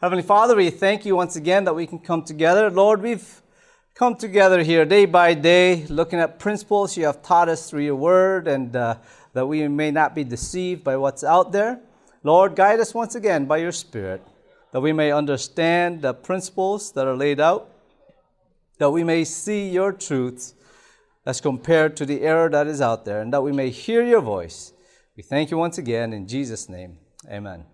Heavenly Father, we thank you once again that we can come together. Lord, we've come together here day by day, looking at principles you have taught us through your word, and uh, that we may not be deceived by what's out there. Lord, guide us once again by your Spirit, that we may understand the principles that are laid out, that we may see your truths as compared to the error that is out there, and that we may hear your voice. We thank you once again in Jesus' name. Amen.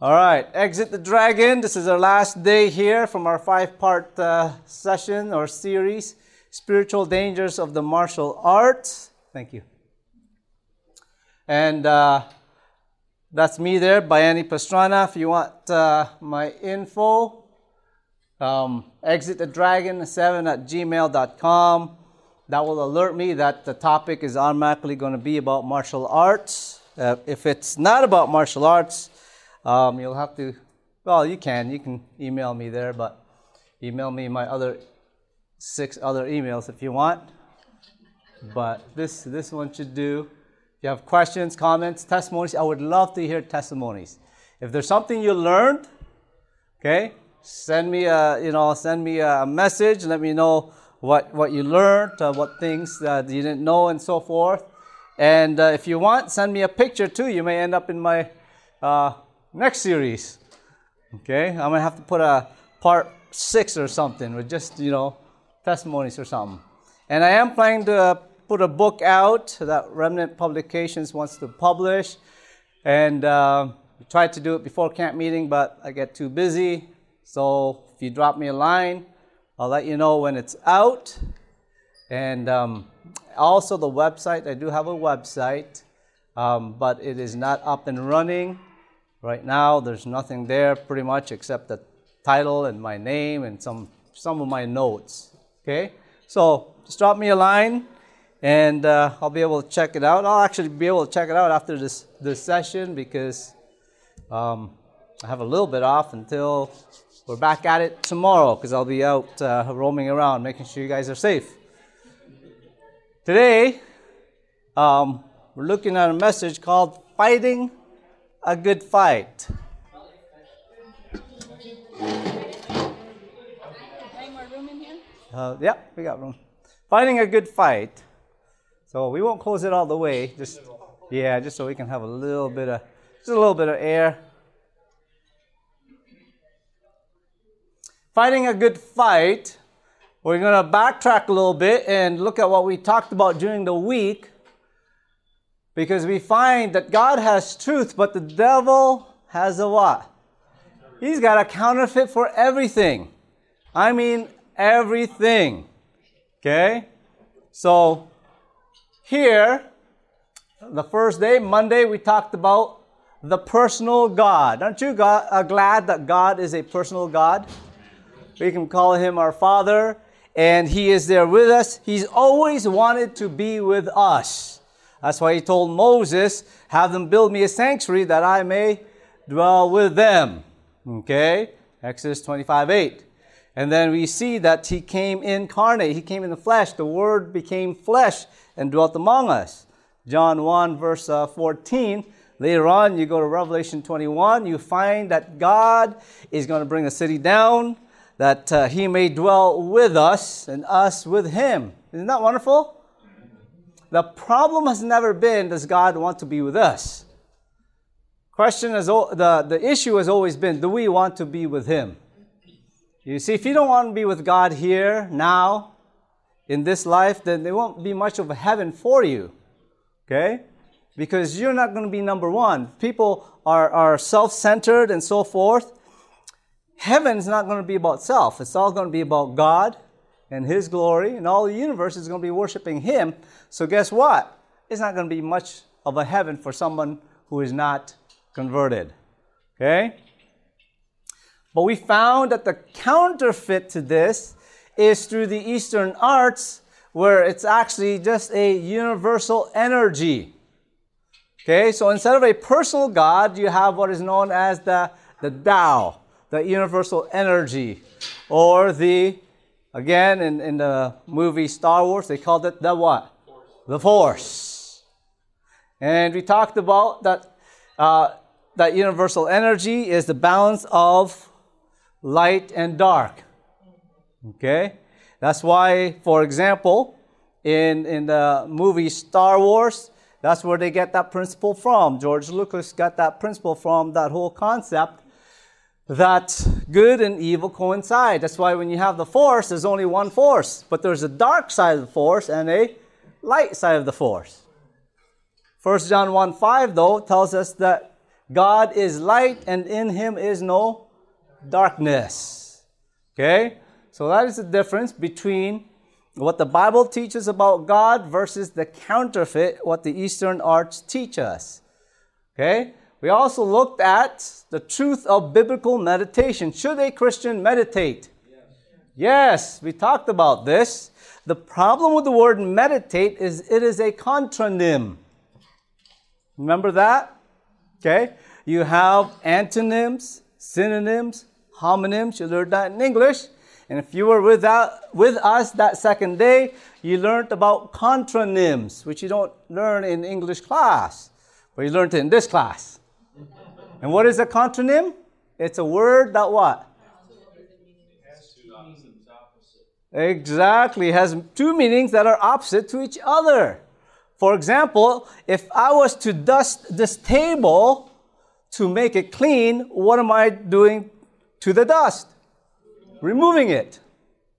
All right, exit the dragon. This is our last day here from our five part uh, session or series Spiritual Dangers of the Martial Arts. Thank you. And uh, that's me there, Bayani Pastrana. If you want uh, my info, um, exit the dragon 7 at gmail.com. That will alert me that the topic is automatically going to be about martial arts. Uh, if it's not about martial arts, um, you'll have to, well, you can. You can email me there, but email me my other six other emails if you want. But this, this one should do. If you have questions, comments, testimonies, I would love to hear testimonies. If there's something you learned, okay, send me a, you know, send me a message. Let me know what, what you learned, uh, what things that you didn't know, and so forth. And uh, if you want, send me a picture too. You may end up in my uh, next series. Okay, I'm gonna have to put a part six or something with just you know testimonies or something. And I am planning to put a book out that Remnant Publications wants to publish, and uh, tried to do it before camp meeting, but I get too busy. So if you drop me a line, I'll let you know when it's out. And um, also the website. I do have a website, um, but it is not up and running. Right now, there's nothing there pretty much except the title and my name and some, some of my notes. Okay? So just drop me a line and uh, I'll be able to check it out. I'll actually be able to check it out after this, this session because um, I have a little bit off until we're back at it tomorrow because I'll be out uh, roaming around making sure you guys are safe. Today, um, we're looking at a message called Fighting a good fight. Uh, yeah, we got room. Fighting a good fight. So we won't close it all the way. Just yeah, just so we can have a little bit of just a little bit of air. Fighting a good fight. We're going to backtrack a little bit and look at what we talked about during the week because we find that God has truth, but the devil has a what? He's got a counterfeit for everything. I mean, everything. Okay? So, here, the first day, Monday, we talked about the personal God. Aren't you God, uh, glad that God is a personal God? We can call him our Father, and He is there with us. He's always wanted to be with us. That's why he told Moses, Have them build me a sanctuary that I may dwell with them. Okay? Exodus 25 8. And then we see that he came incarnate. He came in the flesh. The Word became flesh and dwelt among us. John 1, verse uh, 14. Later on, you go to Revelation 21, you find that God is going to bring a city down that uh, he may dwell with us and us with him. Isn't that wonderful? The problem has never been, does God want to be with us? Question is, the, the issue has always been, do we want to be with Him? You see, if you don't want to be with God here, now, in this life, then there won't be much of a heaven for you. Okay? Because you're not going to be number one. People are, are self centered and so forth. Heaven is not going to be about self, it's all going to be about God and His glory, and all the universe is going to be worshiping Him. So, guess what? It's not going to be much of a heaven for someone who is not converted. Okay? But we found that the counterfeit to this is through the Eastern arts, where it's actually just a universal energy. Okay, so instead of a personal God, you have what is known as the, the Tao, the universal energy, or the Again, in, in the movie Star Wars, they called it the what? Force. The Force. And we talked about that uh, that universal energy is the balance of light and dark. Okay? That's why, for example, in, in the movie Star Wars, that's where they get that principle from. George Lucas got that principle from that whole concept that good and evil coincide. That's why when you have the force, there's only one force, but there's a dark side of the force and a light side of the force. 1 John 1 5, though, tells us that God is light and in him is no darkness. Okay? So that is the difference between what the Bible teaches about God versus the counterfeit, what the Eastern arts teach us. Okay? We also looked at the truth of biblical meditation. Should a Christian meditate? Yes. yes, we talked about this. The problem with the word meditate is it is a contronym. Remember that? Okay? You have antonyms, synonyms, homonyms. You learned that in English. And if you were with, that, with us that second day, you learned about contronyms, which you don't learn in English class, but you learned it in this class. And what is a contronym? It's a word that what? Exactly, has two meanings that are opposite to each other. For example, if I was to dust this table to make it clean, what am I doing to the dust? Removing it.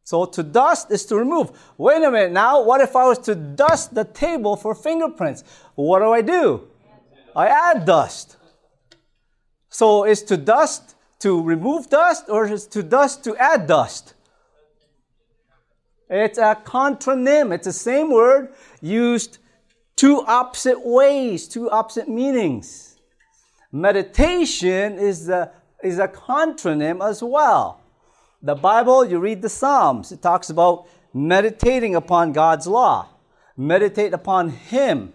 So to dust is to remove. Wait a minute now, what if I was to dust the table for fingerprints? What do I do? I add dust. So is to dust to remove dust or is to dust to add dust? It's a contronym. It's the same word used two opposite ways, two opposite meanings. Meditation is a, is a contronym as well. The Bible, you read the Psalms, it talks about meditating upon God's law, meditate upon Him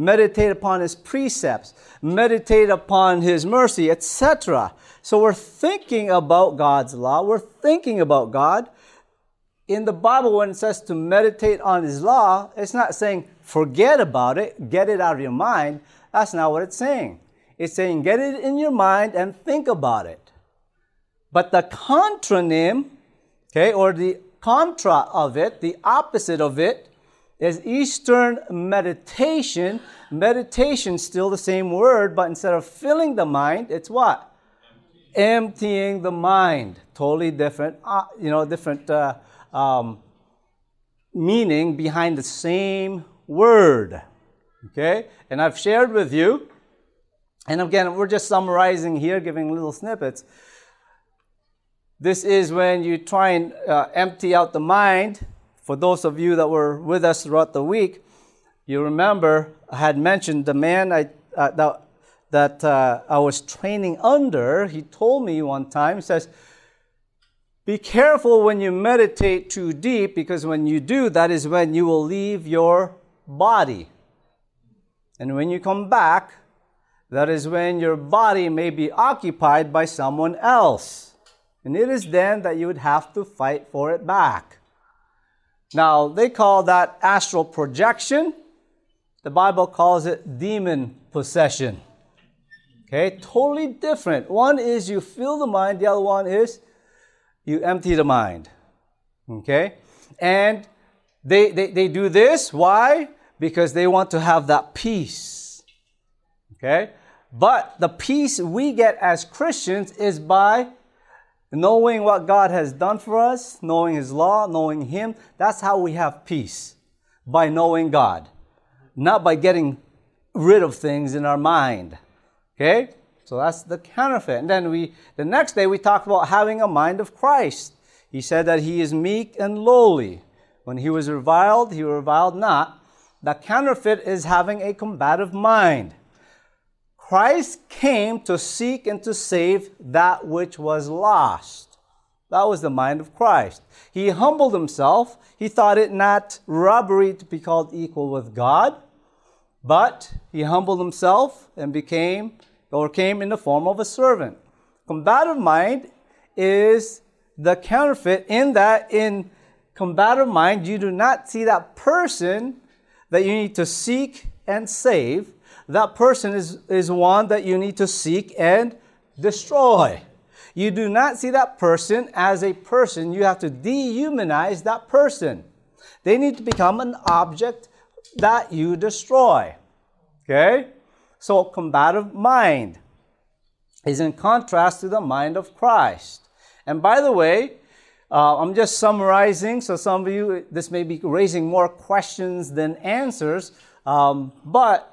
meditate upon his precepts, meditate upon his mercy, etc. So we're thinking about God's law, we're thinking about God. In the Bible, when it says to meditate on his law, it's not saying forget about it, get it out of your mind. That's not what it's saying. It's saying get it in your mind and think about it. But the contronym, okay, or the contra of it, the opposite of it, is Eastern meditation. Meditation, still the same word, but instead of filling the mind, it's what? Emptying the mind. Totally different, uh, you know, different uh, um, meaning behind the same word. Okay? And I've shared with you, and again, we're just summarizing here, giving little snippets. This is when you try and uh, empty out the mind for those of you that were with us throughout the week, you remember I had mentioned the man I, uh, that, that uh, I was training under. He told me one time, he says, Be careful when you meditate too deep because when you do, that is when you will leave your body. And when you come back, that is when your body may be occupied by someone else. And it is then that you would have to fight for it back. Now, they call that astral projection. The Bible calls it demon possession. Okay, totally different. One is you fill the mind, the other one is you empty the mind. Okay? And they, they, they do this. Why? Because they want to have that peace. Okay? But the peace we get as Christians is by Knowing what God has done for us, knowing His law, knowing Him, that's how we have peace. By knowing God. Not by getting rid of things in our mind. Okay? So that's the counterfeit. And then we, the next day, we talked about having a mind of Christ. He said that He is meek and lowly. When He was reviled, He reviled not. The counterfeit is having a combative mind. Christ came to seek and to save that which was lost. That was the mind of Christ. He humbled himself. He thought it not robbery to be called equal with God, but he humbled himself and became or came in the form of a servant. Combative mind is the counterfeit in that in combative mind you do not see that person that you need to seek and save that person is, is one that you need to seek and destroy. You do not see that person as a person. You have to dehumanize that person. They need to become an object that you destroy. Okay? So, combative mind is in contrast to the mind of Christ. And by the way, uh, I'm just summarizing, so some of you, this may be raising more questions than answers, um, but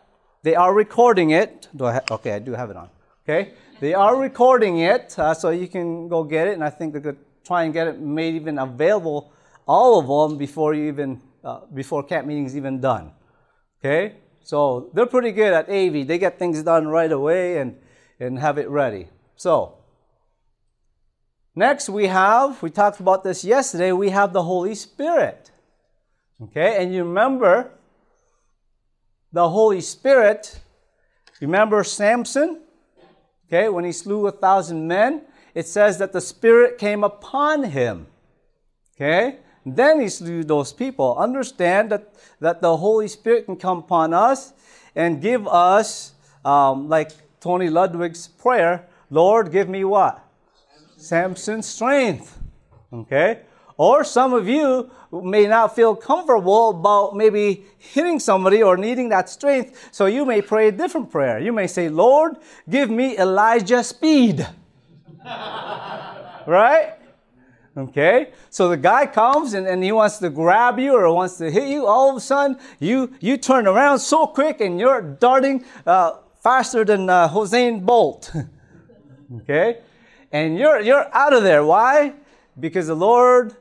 they are recording it. Do I ha- okay, I do have it on. Okay? They are recording it, uh, so you can go get it, and I think going to try and get it made even available, all of them, before you even, uh, before camp meeting's even done. Okay? So they're pretty good at AV. They get things done right away and, and have it ready. So, Next, we have, we talked about this yesterday, we have the Holy Spirit. Okay, and you remember the Holy Spirit, remember Samson? Okay, when he slew a thousand men, it says that the Spirit came upon him. Okay, then he slew those people. Understand that, that the Holy Spirit can come upon us and give us, um, like Tony Ludwig's prayer, Lord, give me what? Samson's strength. Okay? Or some of you may not feel comfortable about maybe hitting somebody or needing that strength, so you may pray a different prayer. You may say, Lord, give me Elijah speed. right? Okay? So the guy comes and, and he wants to grab you or wants to hit you. All of a sudden, you, you turn around so quick and you're darting uh, faster than uh, Usain Bolt. okay? and you're, you're out of there. Why? Because the Lord,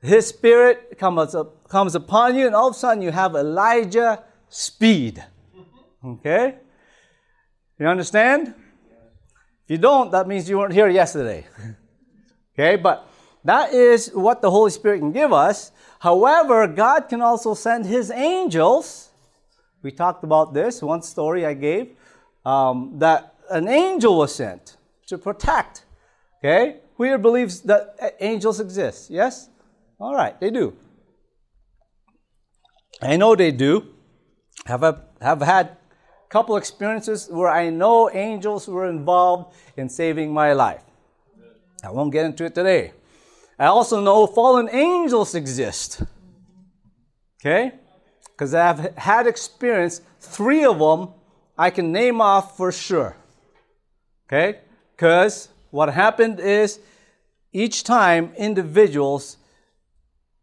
His Spirit comes, up, comes upon you, and all of a sudden you have Elijah speed. Okay? You understand? If you don't, that means you weren't here yesterday. okay? But that is what the Holy Spirit can give us. However, God can also send His angels. We talked about this, one story I gave, um, that an angel was sent to protect Okay? Who here believes that angels exist? Yes? All right, they do. I know they do. Have a, have had a couple experiences where I know angels were involved in saving my life. I won't get into it today. I also know fallen angels exist. Okay? Because I've had experience, three of them I can name off for sure. Okay? Because what happened is each time individuals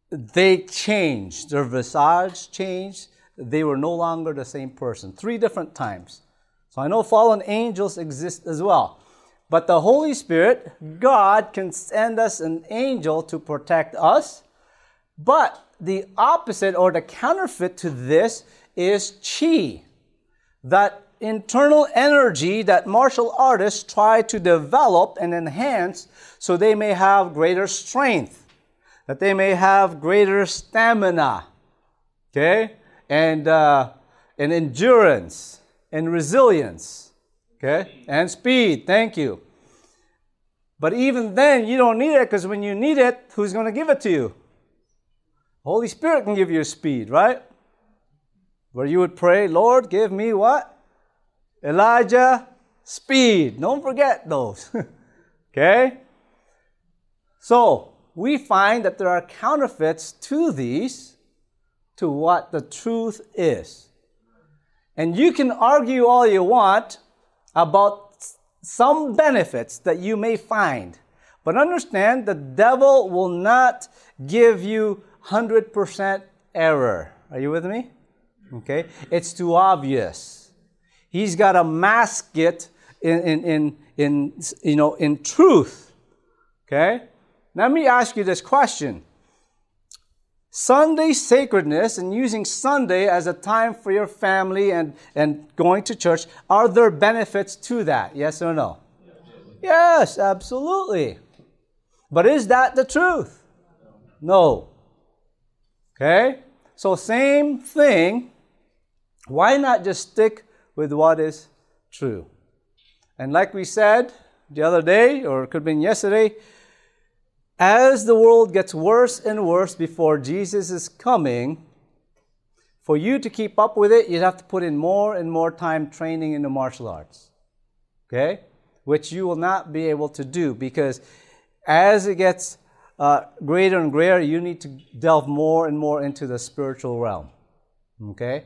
they changed. Their visage changed. They were no longer the same person. Three different times. So i know fallen angels exist as well. But the holy spirit god can send us an angel to protect us. But the opposite or the counterfeit to this is chi that internal energy that martial artists try to develop and enhance so they may have greater strength, that they may have greater stamina, okay, and, uh, and endurance and resilience, okay, and speed. Thank you. But even then, you don't need it because when you need it, who's going to give it to you? Holy Spirit can give you speed, right? Where you would pray, Lord, give me what? Elijah, speed. Don't forget those. okay? So, we find that there are counterfeits to these, to what the truth is. And you can argue all you want about some benefits that you may find. But understand the devil will not give you 100% error. Are you with me? Okay? It's too obvious. He's got to mask it in, in, in, in, you know, in truth. Okay? Let me ask you this question. Sunday sacredness and using Sunday as a time for your family and, and going to church, are there benefits to that? Yes or no? Yes, absolutely. But is that the truth? No. Okay? So, same thing. Why not just stick with what is true. And like we said the other day, or it could have been yesterday, as the world gets worse and worse before Jesus is coming, For you to keep up with it, you'd have to put in more and more time training in the martial arts. Okay? Which you will not be able to do because as it gets uh, greater and greater, you need to delve more and more into the spiritual realm. Okay?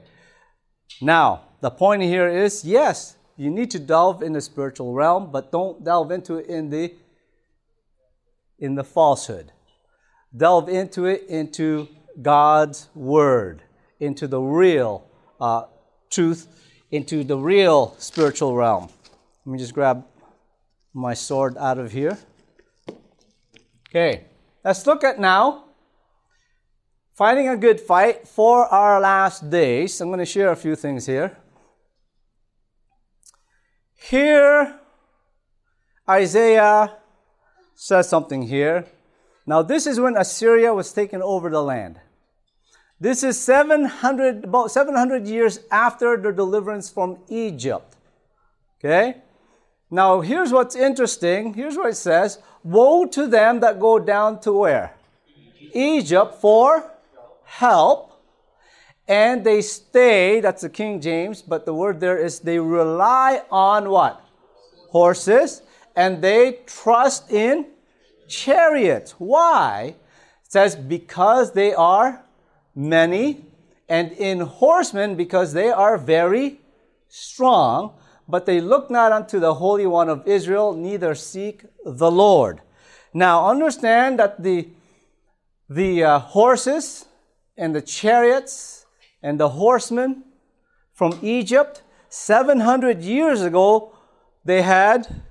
Now, the point here is yes, you need to delve in the spiritual realm, but don't delve into it in the in the falsehood. Delve into it into God's word, into the real uh, truth, into the real spiritual realm. Let me just grab my sword out of here. Okay, let's look at now fighting a good fight for our last days. I'm going to share a few things here. Here, Isaiah says something here. Now, this is when Assyria was taken over the land. This is 700, about 700 years after the deliverance from Egypt. Okay? Now, here's what's interesting. Here's what it says Woe to them that go down to where? Egypt for help and they stay, that's the King James, but the word there is they rely on what? Horses, and they trust in chariots. Why? It says, because they are many, and in horsemen, because they are very strong, but they look not unto the Holy One of Israel, neither seek the Lord. Now, understand that the, the uh, horses and the chariots and the horsemen from Egypt, 700 years ago, they had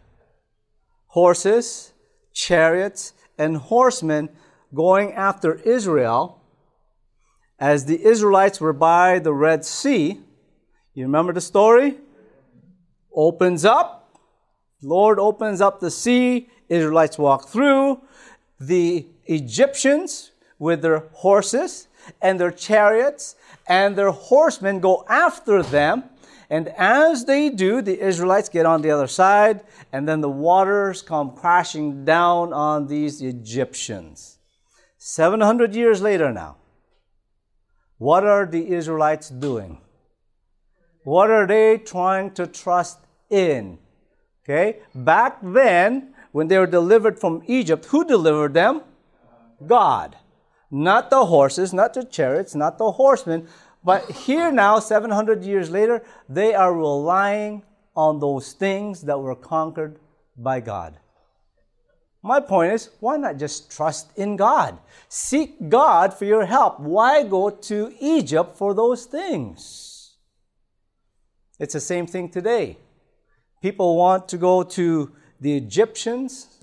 horses, chariots, and horsemen going after Israel as the Israelites were by the Red Sea. You remember the story? Opens up, Lord opens up the sea, Israelites walk through. The Egyptians with their horses and their chariots and their horsemen go after them. And as they do, the Israelites get on the other side, and then the waters come crashing down on these Egyptians. 700 years later now, what are the Israelites doing? What are they trying to trust in? Okay? Back then, when they were delivered from Egypt, who delivered them? God not the horses, not the chariots, not the horsemen, but here now, 700 years later, they are relying on those things that were conquered by God. My point is, why not just trust in God? Seek God for your help. Why go to Egypt for those things? It's the same thing today. People want to go to the Egyptians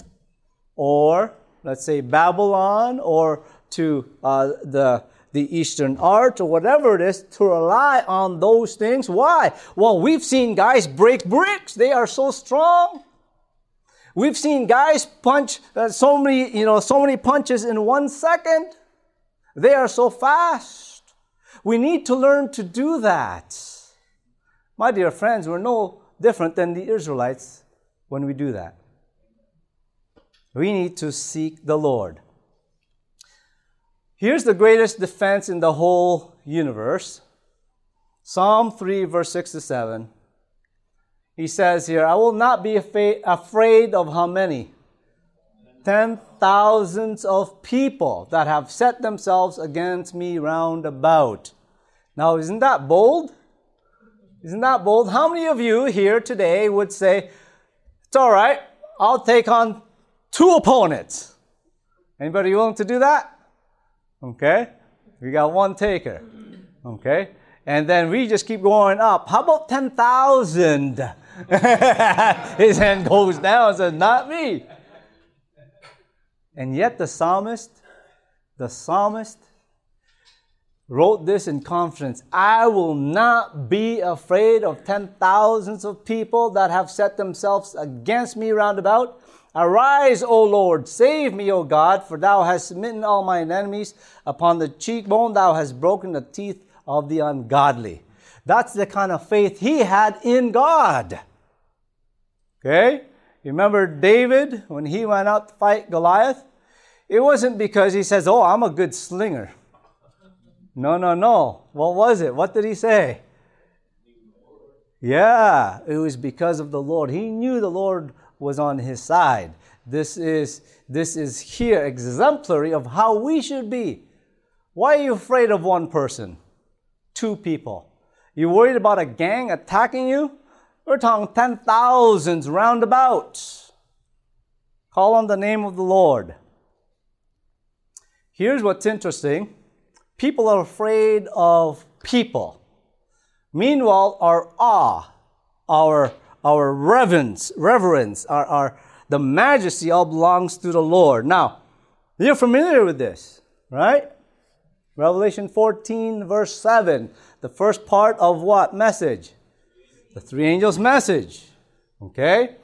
or, let's say, Babylon or to uh, the, the Eastern art or whatever it is to rely on those things. Why? Well, we've seen guys break bricks. They are so strong. We've seen guys punch uh, so many, you know, so many punches in one second. They are so fast. We need to learn to do that. My dear friends, we're no different than the Israelites when we do that. We need to seek the Lord. Here's the greatest defense in the whole universe Psalm 3, verse 6 to 7. He says here, I will not be afraid of how many? Ten thousands of people that have set themselves against me round about. Now, isn't that bold? Isn't that bold? How many of you here today would say, It's all right, I'll take on two opponents? Anybody willing to do that? Okay? We got one taker. Okay? And then we just keep going up. How about 10,000? His hand goes down and says, Not me. And yet the psalmist, the psalmist wrote this in confidence I will not be afraid of ten thousands of people that have set themselves against me round about. Arise, O Lord, save me, O God, for thou hast smitten all mine enemies. Upon the cheekbone thou hast broken the teeth of the ungodly. That's the kind of faith he had in God. Okay? Remember David when he went out to fight Goliath? It wasn't because he says, Oh, I'm a good slinger. No, no, no. What was it? What did he say? Yeah, it was because of the Lord. He knew the Lord was on his side. This is this is here exemplary of how we should be. Why are you afraid of one person? Two people. You worried about a gang attacking you? We're talking ten thousands roundabouts. Call on the name of the Lord. Here's what's interesting people are afraid of people. Meanwhile, our awe, our, our reverence, reverence, our, our, the majesty all belongs to the Lord. Now, you're familiar with this, right? Revelation 14, verse 7. The first part of what message? The three angels' message. Okay?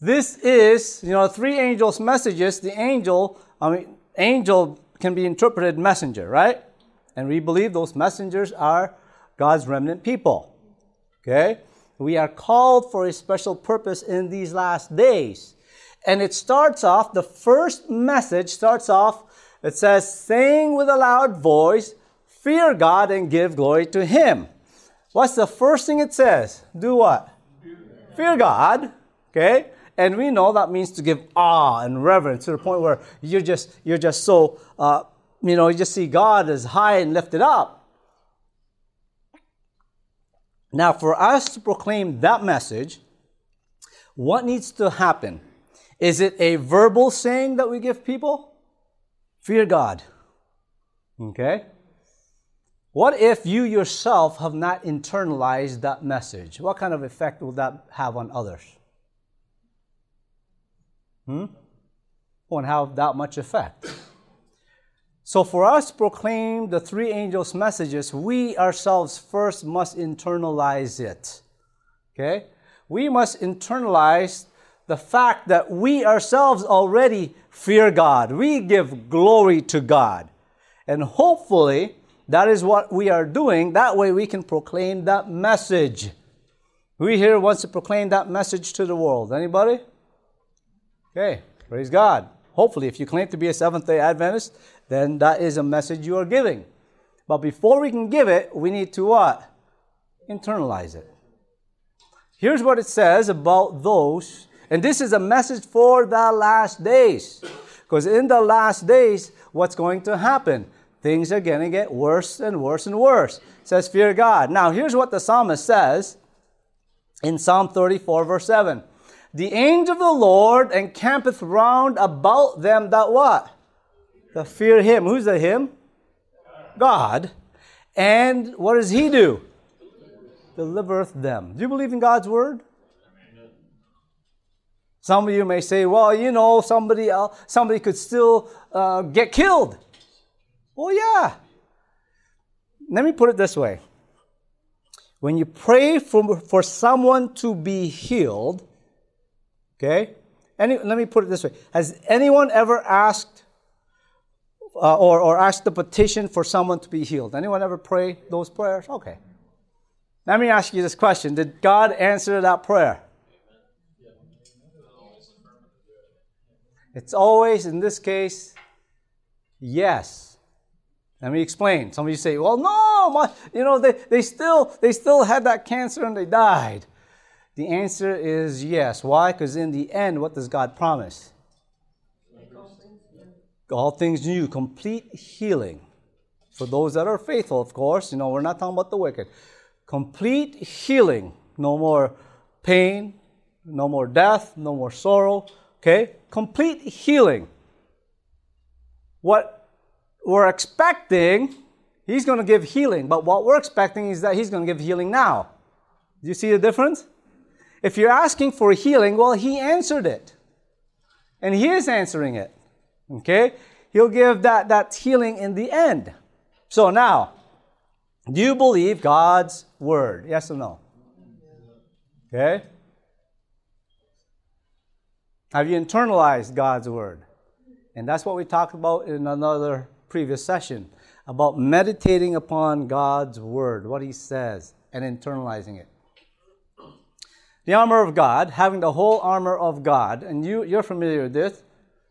This is, you know, three angels' messages. The angel, I mean, angel can be interpreted messenger, right? And we believe those messengers are God's remnant people. Okay? We are called for a special purpose in these last days. And it starts off, the first message starts off, it says, saying with a loud voice, fear God and give glory to Him. What's the first thing it says? Do what? Fear God. Okay? And we know that means to give awe and reverence to the point where you're just, you're just so, uh, you know, you just see God as high and lifted up. Now, for us to proclaim that message, what needs to happen? Is it a verbal saying that we give people? Fear God. Okay? What if you yourself have not internalized that message? What kind of effect will that have on others? Hmm? Won't have that much effect. So, for us to proclaim the three angels' messages, we ourselves first must internalize it. Okay? We must internalize the fact that we ourselves already fear God. We give glory to God. And hopefully, that is what we are doing. That way, we can proclaim that message. We here wants to proclaim that message to the world. Anybody? Okay, praise God. Hopefully, if you claim to be a Seventh day Adventist, then that is a message you are giving. But before we can give it, we need to what? Internalize it. Here's what it says about those, and this is a message for the last days. Because in the last days, what's going to happen? Things are going to get worse and worse and worse. It says, Fear God. Now, here's what the psalmist says in Psalm 34, verse 7. The angel of the Lord encampeth round about them that what? That fear him. Who's the him? God. And what does he do? Delivereth them. Do you believe in God's word? Some of you may say, well, you know, somebody else, somebody could still uh, get killed. Well, yeah. Let me put it this way. When you pray for, for someone to be healed, Okay? Any, let me put it this way Has anyone ever asked uh, or, or asked the petition for someone to be healed? Anyone ever pray those prayers? Okay. Let me ask you this question Did God answer that prayer? It's always, in this case, yes. Let me explain. Some of you say, well, no, my, you know, they, they, still, they still had that cancer and they died. The answer is yes. Why? Because in the end, what does God promise? All things new, complete healing. For those that are faithful, of course, you know, we're not talking about the wicked. Complete healing. No more pain, no more death, no more sorrow. Okay? Complete healing. What we're expecting, he's going to give healing, but what we're expecting is that he's going to give healing now. Do you see the difference? If you're asking for healing, well, He answered it. And He is answering it. Okay? He'll give that, that healing in the end. So now, do you believe God's word? Yes or no? Okay? Have you internalized God's word? And that's what we talked about in another previous session about meditating upon God's word, what He says, and internalizing it the armor of God, having the whole armor of God, and you, you're familiar with this,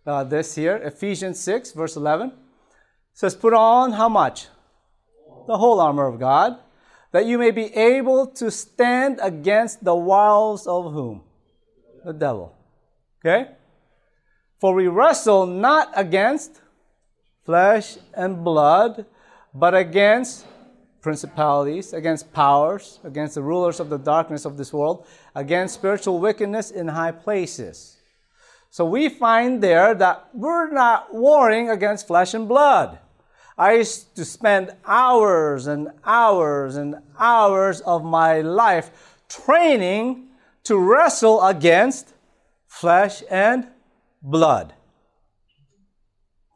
uh, this here, Ephesians 6, verse 11, says, Put on how much? the whole armor of God, that you may be able to stand against the wiles of whom? The devil. Okay? For we wrestle not against flesh and blood, but against principalities, against powers, against the rulers of the darkness of this world, against spiritual wickedness in high places. So we find there that we're not warring against flesh and blood. I used to spend hours and hours and hours of my life training to wrestle against flesh and blood.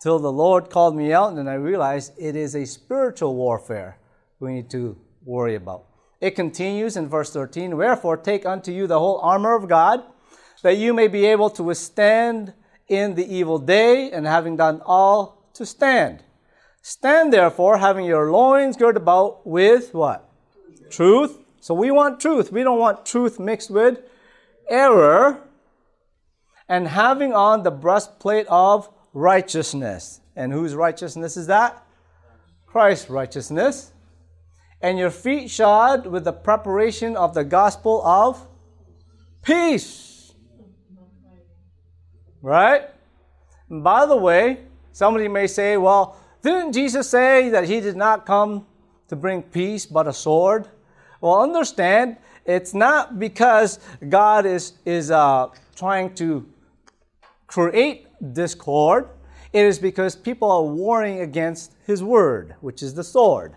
Till the Lord called me out, and I realized it is a spiritual warfare we need to worry about. It continues in verse 13 Wherefore, take unto you the whole armor of God, that you may be able to withstand in the evil day, and having done all, to stand. Stand therefore, having your loins girded about with what? Truth. So we want truth. We don't want truth mixed with error. And having on the breastplate of righteousness. And whose righteousness is that? Christ's righteousness. And your feet shod with the preparation of the gospel of peace. Right? And by the way, somebody may say, well, didn't Jesus say that he did not come to bring peace but a sword? Well, understand, it's not because God is, is uh, trying to create discord. It is because people are warring against his word, which is the sword.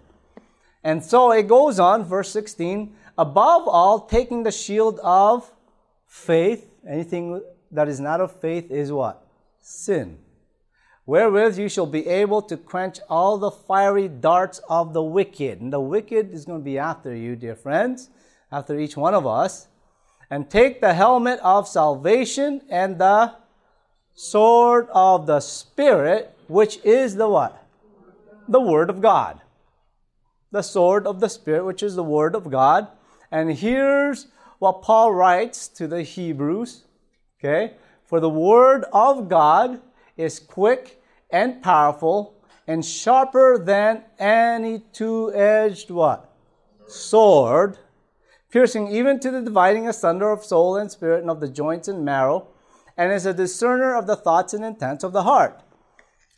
And so it goes on, verse 16, above all, taking the shield of faith. Anything that is not of faith is what? Sin wherewith you shall be able to quench all the fiery darts of the wicked. And the wicked is going to be after you, dear friends, after each one of us. And take the helmet of salvation and the sword of the Spirit, which is the what? The Word of God. The sword of the Spirit, which is the Word of God. And here's what Paul writes to the Hebrews. Okay? For the Word of God is quick and powerful and sharper than any two-edged what? Sword, piercing even to the dividing asunder of soul and spirit and of the joints and marrow, and is a discerner of the thoughts and intents of the heart.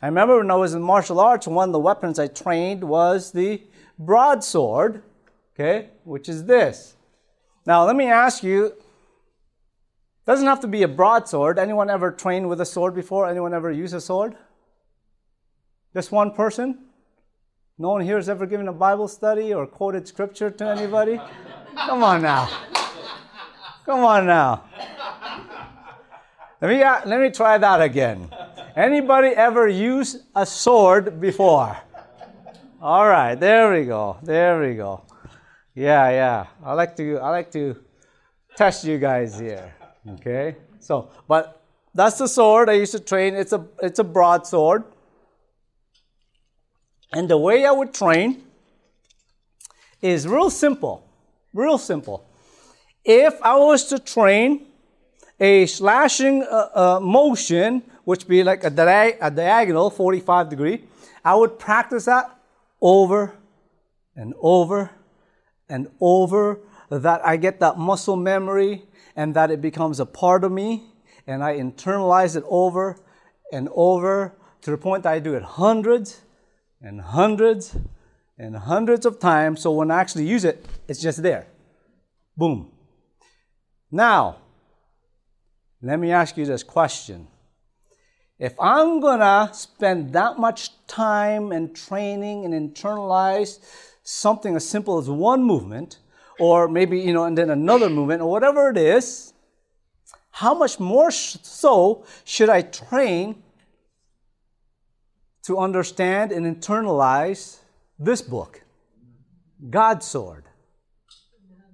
I remember when I was in martial arts, one of the weapons I trained was the broadsword, okay, which is this. Now, let me ask you, doesn't have to be a broadsword. Anyone ever trained with a sword before? Anyone ever use a sword? Just one person? No one here has ever given a Bible study or quoted scripture to anybody? Come on now. Come on now. Let me, uh, let me try that again. Anybody ever use a sword before? All right, there we go. There we go. Yeah, yeah. I like to I like to test you guys here. Okay? So, but that's the sword I used to train. It's a it's a broadsword. And the way I would train is real simple. Real simple. If I was to train a slashing uh, uh, motion, which be like a, di- a diagonal 45 degree, I would practice that over and over and over, that I get that muscle memory and that it becomes a part of me and I internalize it over and over to the point that I do it hundreds and hundreds and hundreds of times. So when I actually use it, it's just there. Boom. Now, let me ask you this question. If I'm gonna spend that much time and training and internalize something as simple as one movement, or maybe, you know, and then another movement, or whatever it is, how much more so should I train to understand and internalize this book, God's sword.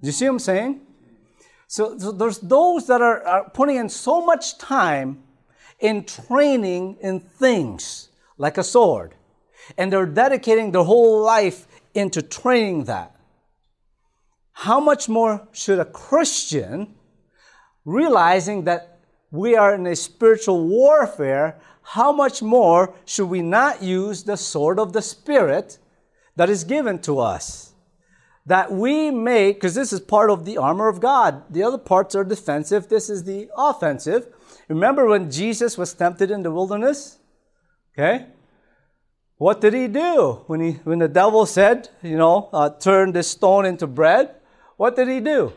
You see what I'm saying? So, so there's those that are, are putting in so much time in training in things like a sword, and they're dedicating their whole life into training that. How much more should a Christian, realizing that we are in a spiritual warfare, how much more should we not use the sword of the Spirit that is given to us. That we may, because this is part of the armor of God. The other parts are defensive, this is the offensive. Remember when Jesus was tempted in the wilderness? Okay? What did he do when, he, when the devil said, you know, uh, turn this stone into bread? What did he do?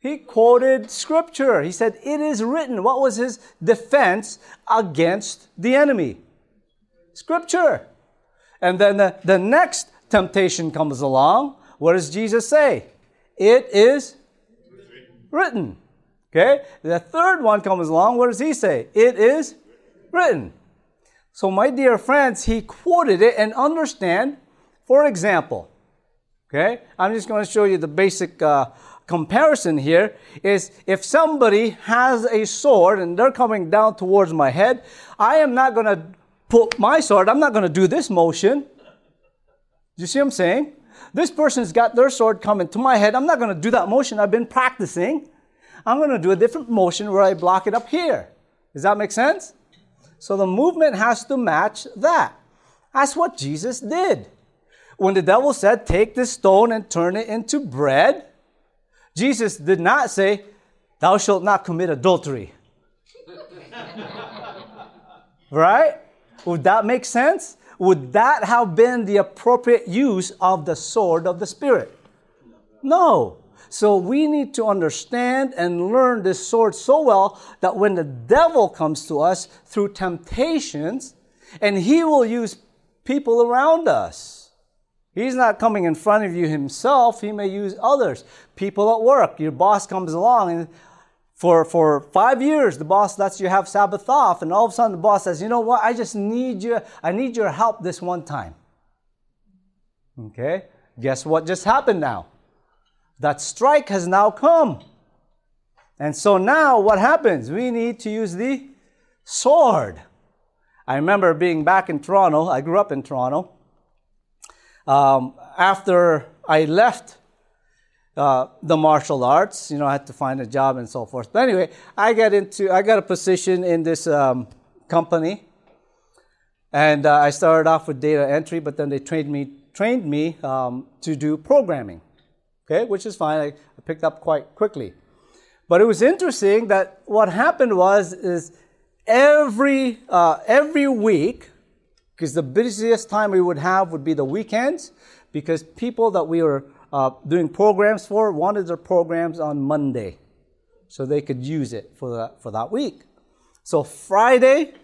He quoted scripture. He said, It is written. What was his defense against the enemy? Scripture. And then the, the next temptation comes along. What does Jesus say? It is written. Okay? The third one comes along. What does he say? It is written. So, my dear friends, he quoted it and understand. For example, okay, I'm just going to show you the basic uh, comparison here is if somebody has a sword and they're coming down towards my head, I am not going to put my sword, I'm not going to do this motion. You see what I'm saying? This person's got their sword coming to my head. I'm not going to do that motion I've been practicing. I'm going to do a different motion where I block it up here. Does that make sense? So the movement has to match that. That's what Jesus did. When the devil said, Take this stone and turn it into bread, Jesus did not say, Thou shalt not commit adultery. right? Would that make sense? Would that have been the appropriate use of the sword of the Spirit? No. So we need to understand and learn this sword so well that when the devil comes to us through temptations, and he will use people around us He's not coming in front of you himself. He may use others. People at work. Your boss comes along and for, for five years, the boss lets you have Sabbath off, and all of a sudden the boss says, you know what, I just need you, I need your help this one time. Okay? Guess what just happened now? That strike has now come. And so now what happens? We need to use the sword. I remember being back in Toronto. I grew up in Toronto. Um, after I left uh, the martial arts, you know, I had to find a job and so forth. But anyway, I got into, I got a position in this um, company, and uh, I started off with data entry, but then they trained me, trained me um, to do programming, okay, which is fine. I, I picked up quite quickly. But it was interesting that what happened was is every uh, every week because the busiest time we would have would be the weekends because people that we were uh, doing programs for wanted their programs on Monday so they could use it for that, for that week. So Friday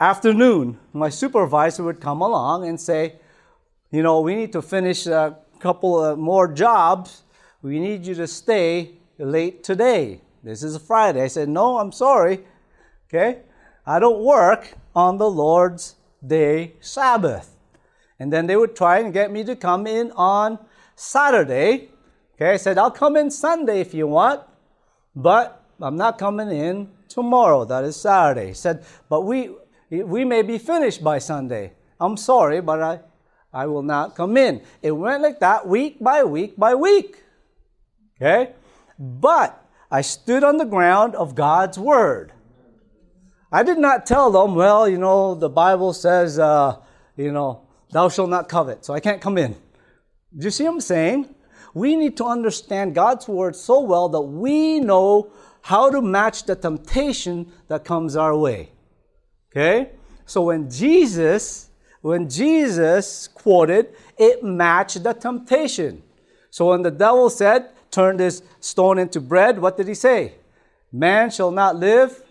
afternoon, my supervisor would come along and say, you know, we need to finish a couple of more jobs. We need you to stay late today. This is a Friday. I said, no, I'm sorry. Okay? I don't work on the Lord's day Sabbath. And then they would try and get me to come in on Saturday. Okay, I said, I'll come in Sunday if you want, but I'm not coming in tomorrow. That is Saturday. He said, but we, we may be finished by Sunday. I'm sorry, but I, I will not come in. It went like that week by week by week. Okay? But I stood on the ground of God's word. I did not tell them, well, you know, the Bible says, uh, you know, thou shalt not covet, so I can't come in. Do you see what I'm saying? We need to understand God's word so well that we know how to match the temptation that comes our way. Okay? So when Jesus, when Jesus quoted, it matched the temptation. So when the devil said, turn this stone into bread, what did he say? Man shall not live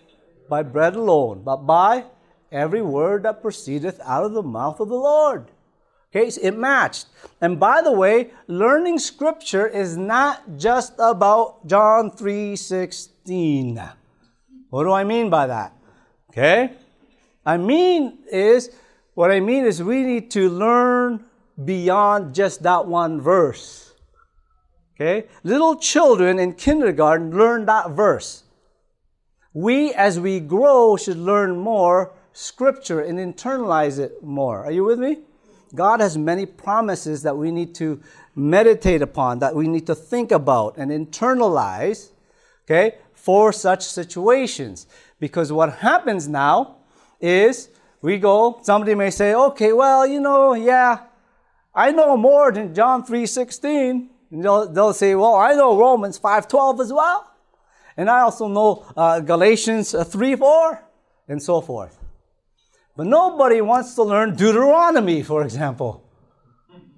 by bread alone, but by every word that proceedeth out of the mouth of the Lord. Okay, so it matched. And by the way, learning scripture is not just about John 3:16. What do I mean by that? Okay? I mean is what I mean is we need to learn beyond just that one verse. Okay? Little children in kindergarten learn that verse we, as we grow, should learn more scripture and internalize it more. Are you with me? God has many promises that we need to meditate upon, that we need to think about and internalize, okay, for such situations. Because what happens now is we go, somebody may say, okay, well, you know, yeah, I know more than John 3.16. And they'll, they'll say, well, I know Romans 5.12 as well. And I also know uh, Galatians uh, 3 4 and so forth. But nobody wants to learn Deuteronomy, for example.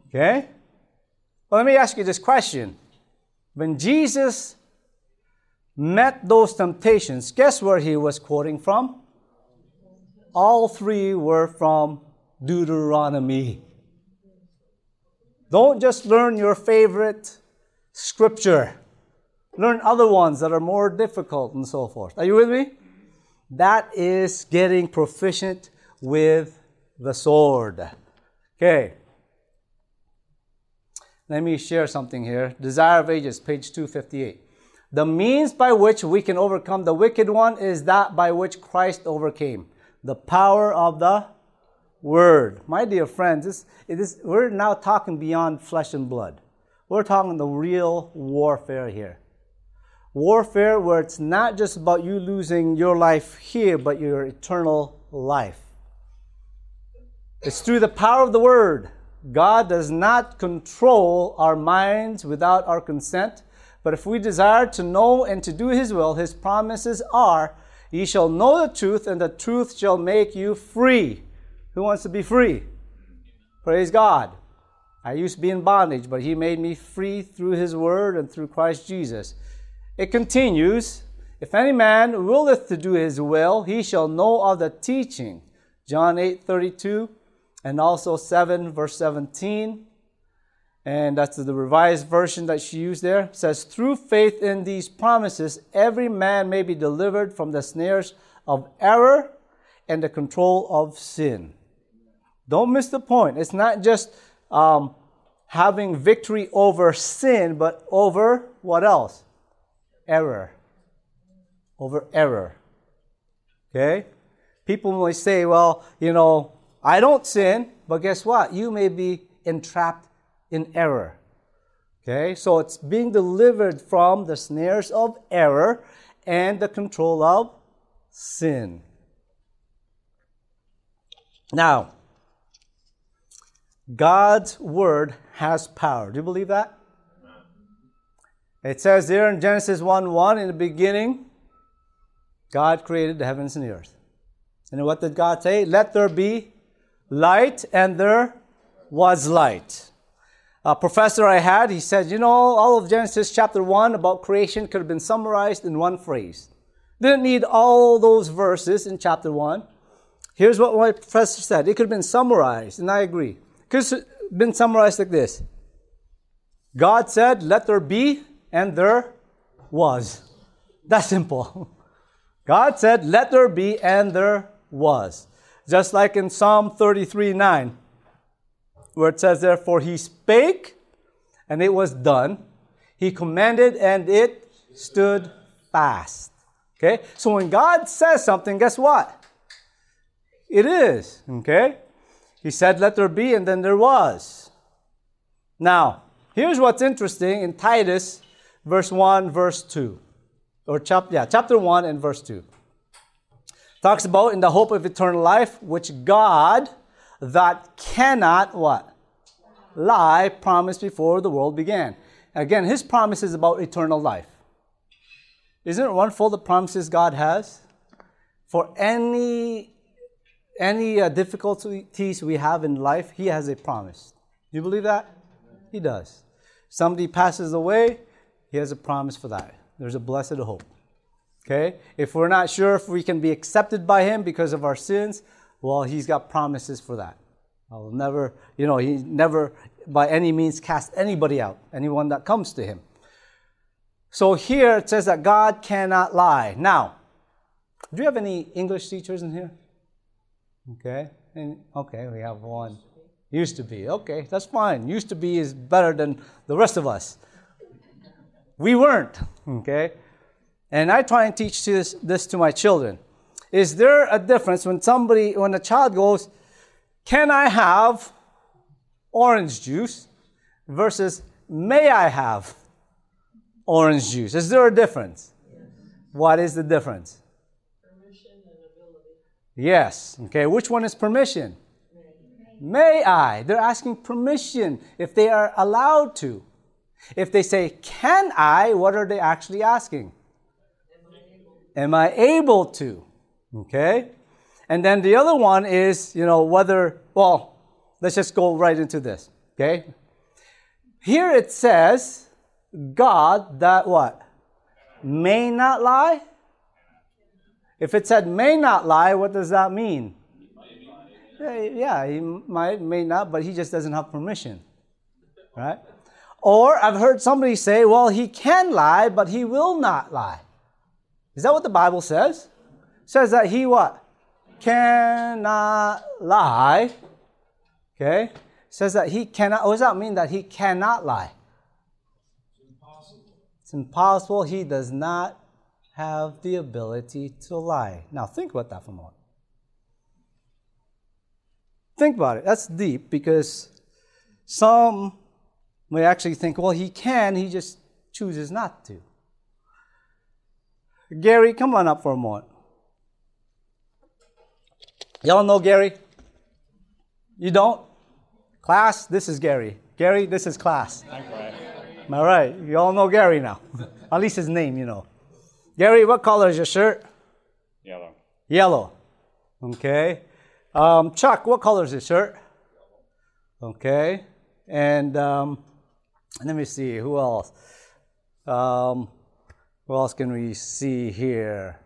Okay? Well, let me ask you this question. When Jesus met those temptations, guess where he was quoting from? All three were from Deuteronomy. Don't just learn your favorite scripture. Learn other ones that are more difficult and so forth. Are you with me? That is getting proficient with the sword. Okay. Let me share something here. Desire of Ages, page 258. The means by which we can overcome the wicked one is that by which Christ overcame. The power of the word. My dear friends, this, this, we're now talking beyond flesh and blood. We're talking the real warfare here. Warfare where it's not just about you losing your life here, but your eternal life. It's through the power of the word. God does not control our minds without our consent. But if we desire to know and to do His will, His promises are, Ye shall know the truth, and the truth shall make you free. Who wants to be free? Praise God. I used to be in bondage, but He made me free through His word and through Christ Jesus. It continues If any man willeth to do His will, he shall know of the teaching. John 8 32 and also 7, verse 17. And that's the revised version that she used there. It says, Through faith in these promises, every man may be delivered from the snares of error and the control of sin. Don't miss the point. It's not just um, having victory over sin, but over what else? Error. Over error. Okay? People may say, well, you know, I don't sin, but guess what? You may be entrapped in error. Okay, so it's being delivered from the snares of error and the control of sin. Now, God's word has power. Do you believe that? It says there in Genesis 1 1, in the beginning, God created the heavens and the earth. And what did God say? Let there be light, and there was light. A professor I had, he said, you know, all of Genesis chapter 1 about creation could have been summarized in one phrase. Didn't need all those verses in chapter 1. Here's what my professor said. It could have been summarized, and I agree. It could have been summarized like this God said, Let there be, and there was. That's simple. God said, Let there be, and there was. Just like in Psalm 33 9, where it says, Therefore he spake, and it was done. He commanded, and it stood fast. Okay? So when God says something, guess what? It is. Okay? He said, Let there be, and then there was. Now, here's what's interesting in Titus, verse 1, verse 2. Or chap- yeah, chapter 1 and verse 2 talks about in the hope of eternal life, which God that cannot what? Lie promised before the world began. Again, his promise is about eternal life. Isn't it wonderful the promises God has? For any any uh, difficulties we have in life, he has a promise. Do you believe that? He does. Somebody passes away, he has a promise for that. There's a blessed hope. Okay? If we're not sure if we can be accepted by Him because of our sins, well, He's got promises for that. I'll never, you know, He never by any means cast anybody out, anyone that comes to Him. So here it says that God cannot lie. Now, do you have any English teachers in here? Okay. And, okay, we have one. Used to be. Okay, that's fine. Used to be is better than the rest of us. We weren't. Okay and I try and teach this, this to my children. Is there a difference when somebody, when a child goes, Can I have orange juice? versus May I have orange juice? Is there a difference? Yes. What is the difference? Permission and ability. Yes. Okay, which one is permission? May. May I? They're asking permission if they are allowed to. If they say, Can I? What are they actually asking? Am I able to? Okay? And then the other one is, you know, whether, well, let's just go right into this. Okay? Here it says, God that what? May not lie? If it said may not lie, what does that mean? Yeah, he might, may not, but he just doesn't have permission. Right? Or I've heard somebody say, well, he can lie, but he will not lie. Is that what the Bible says? It says that he what? Cannot lie. Okay? It says that he cannot, what does that mean that he cannot lie? It's impossible. It's impossible. He does not have the ability to lie. Now think about that for a moment. Think about it. That's deep because some may actually think, well, he can, he just chooses not to. Gary, come on up for a moment. Y'all know Gary? You don't? Class, this is Gary. Gary, this is class. Am I right? You all know Gary now. At least his name, you know. Gary, what color is your shirt? Yellow. Yellow. Okay. Um, Chuck, what color is his shirt? Okay. And um, let me see, who else? Um, who else can we see here?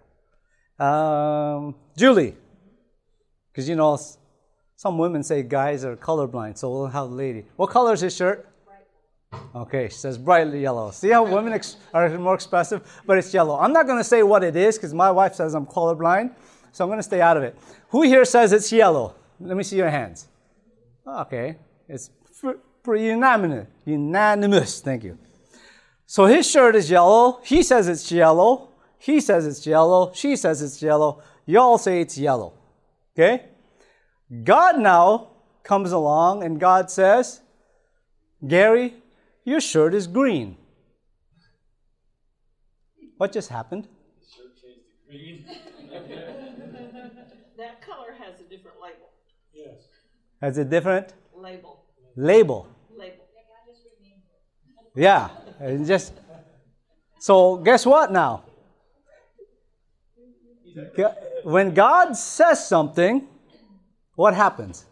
Um, Julie. Because you know, some women say guys are colorblind, so we'll have a lady. What color is his shirt? Okay, she says brightly yellow. See how women ex- are more expressive? But it's yellow. I'm not going to say what it is because my wife says I'm colorblind, so I'm going to stay out of it. Who here says it's yellow? Let me see your hands. Okay, it's unanimous. Unanimous, thank you. So his shirt is yellow. He says it's yellow. He says it's yellow. She says it's yellow. Y'all say it's yellow. Okay? God now comes along and God says, Gary, your shirt is green. What just happened? Shirt changed to green. that color has a different label. Yes. Has a different label. Label. Yeah. And just so guess what now? When God says something, what happens?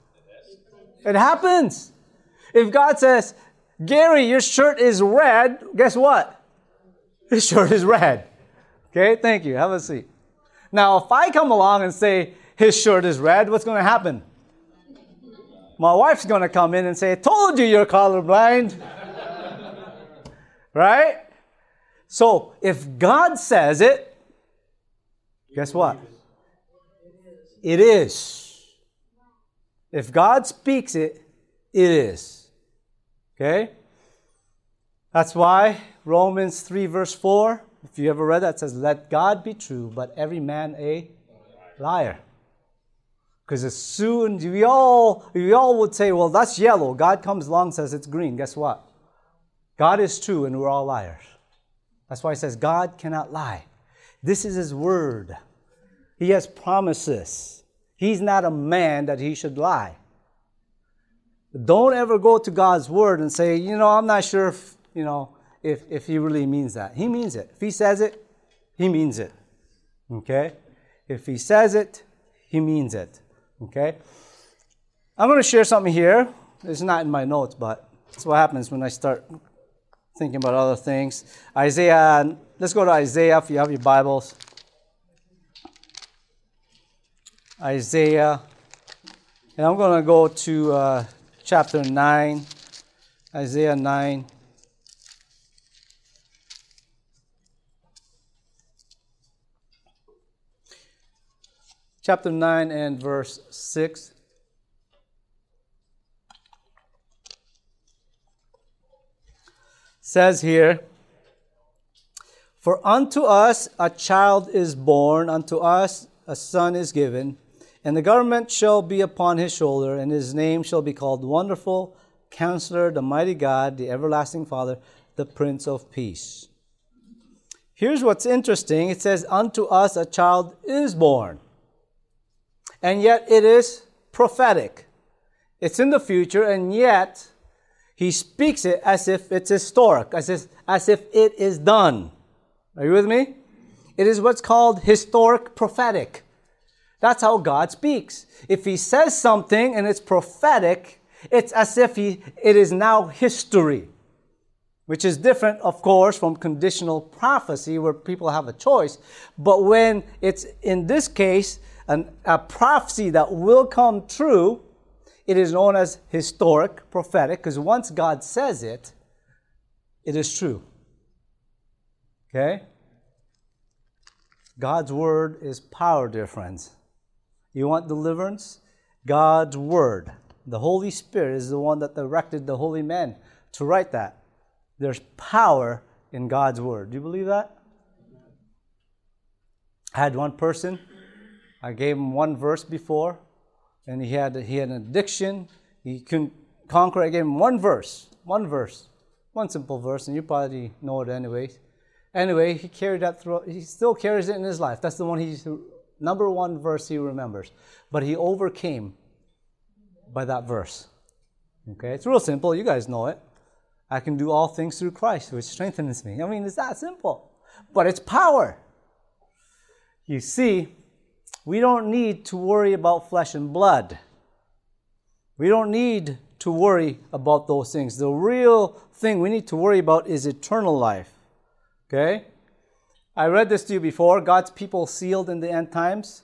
It happens. If God says, Gary, your shirt is red, guess what? His shirt is red. Okay, thank you. Have a seat. Now, if I come along and say, his shirt is red, what's going to happen? My wife's going to come in and say, told you you're colorblind. Right? So, if God says it, guess what? It is. If God speaks it, it is. Okay? That's why Romans 3, verse 4, if you ever read that, says, Let God be true, but every man a liar. Because as soon as we all we all would say, well, that's yellow. God comes along says it's green. Guess what? God is true and we're all liars. That's why he says God cannot lie. This is his word. He has promises. He's not a man that he should lie. Don't ever go to God's word and say, you know, I'm not sure if, you know, if, if he really means that. He means it. If he says it, he means it. Okay? If he says it, he means it. Okay? I'm going to share something here. It's not in my notes, but it's what happens when I start thinking about other things. Isaiah, let's go to Isaiah if you have your Bibles. Isaiah. And I'm going to go to uh, chapter 9, Isaiah 9. Chapter 9 and verse 6. Says here, For unto us a child is born, unto us a son is given and the government shall be upon his shoulder, and his name shall be called Wonderful, Counselor, the Mighty God, the Everlasting Father, the Prince of Peace. Here's what's interesting it says, Unto us a child is born. And yet it is prophetic. It's in the future, and yet he speaks it as if it's historic, as if, as if it is done. Are you with me? It is what's called historic prophetic. That's how God speaks. If he says something and it's prophetic, it's as if he, it is now history, which is different, of course, from conditional prophecy where people have a choice. But when it's, in this case, an, a prophecy that will come true, it is known as historic prophetic because once God says it, it is true. Okay? God's word is power, dear friends. You want deliverance? God's word. The Holy Spirit is the one that directed the holy men to write that. There's power in God's word. Do you believe that? I had one person, I gave him one verse before, and he had he had an addiction. He couldn't conquer. I gave him one verse, one verse, one simple verse, and you probably know it anyways. Anyway, he carried that through. He still carries it in his life. That's the one he's number one verse he remembers. But he overcame by that verse. Okay, it's real simple. You guys know it. I can do all things through Christ, which strengthens me. I mean, it's that simple. But it's power. You see, we don't need to worry about flesh and blood. We don't need to worry about those things. The real thing we need to worry about is eternal life. Okay? I read this to you before God's people sealed in the end times.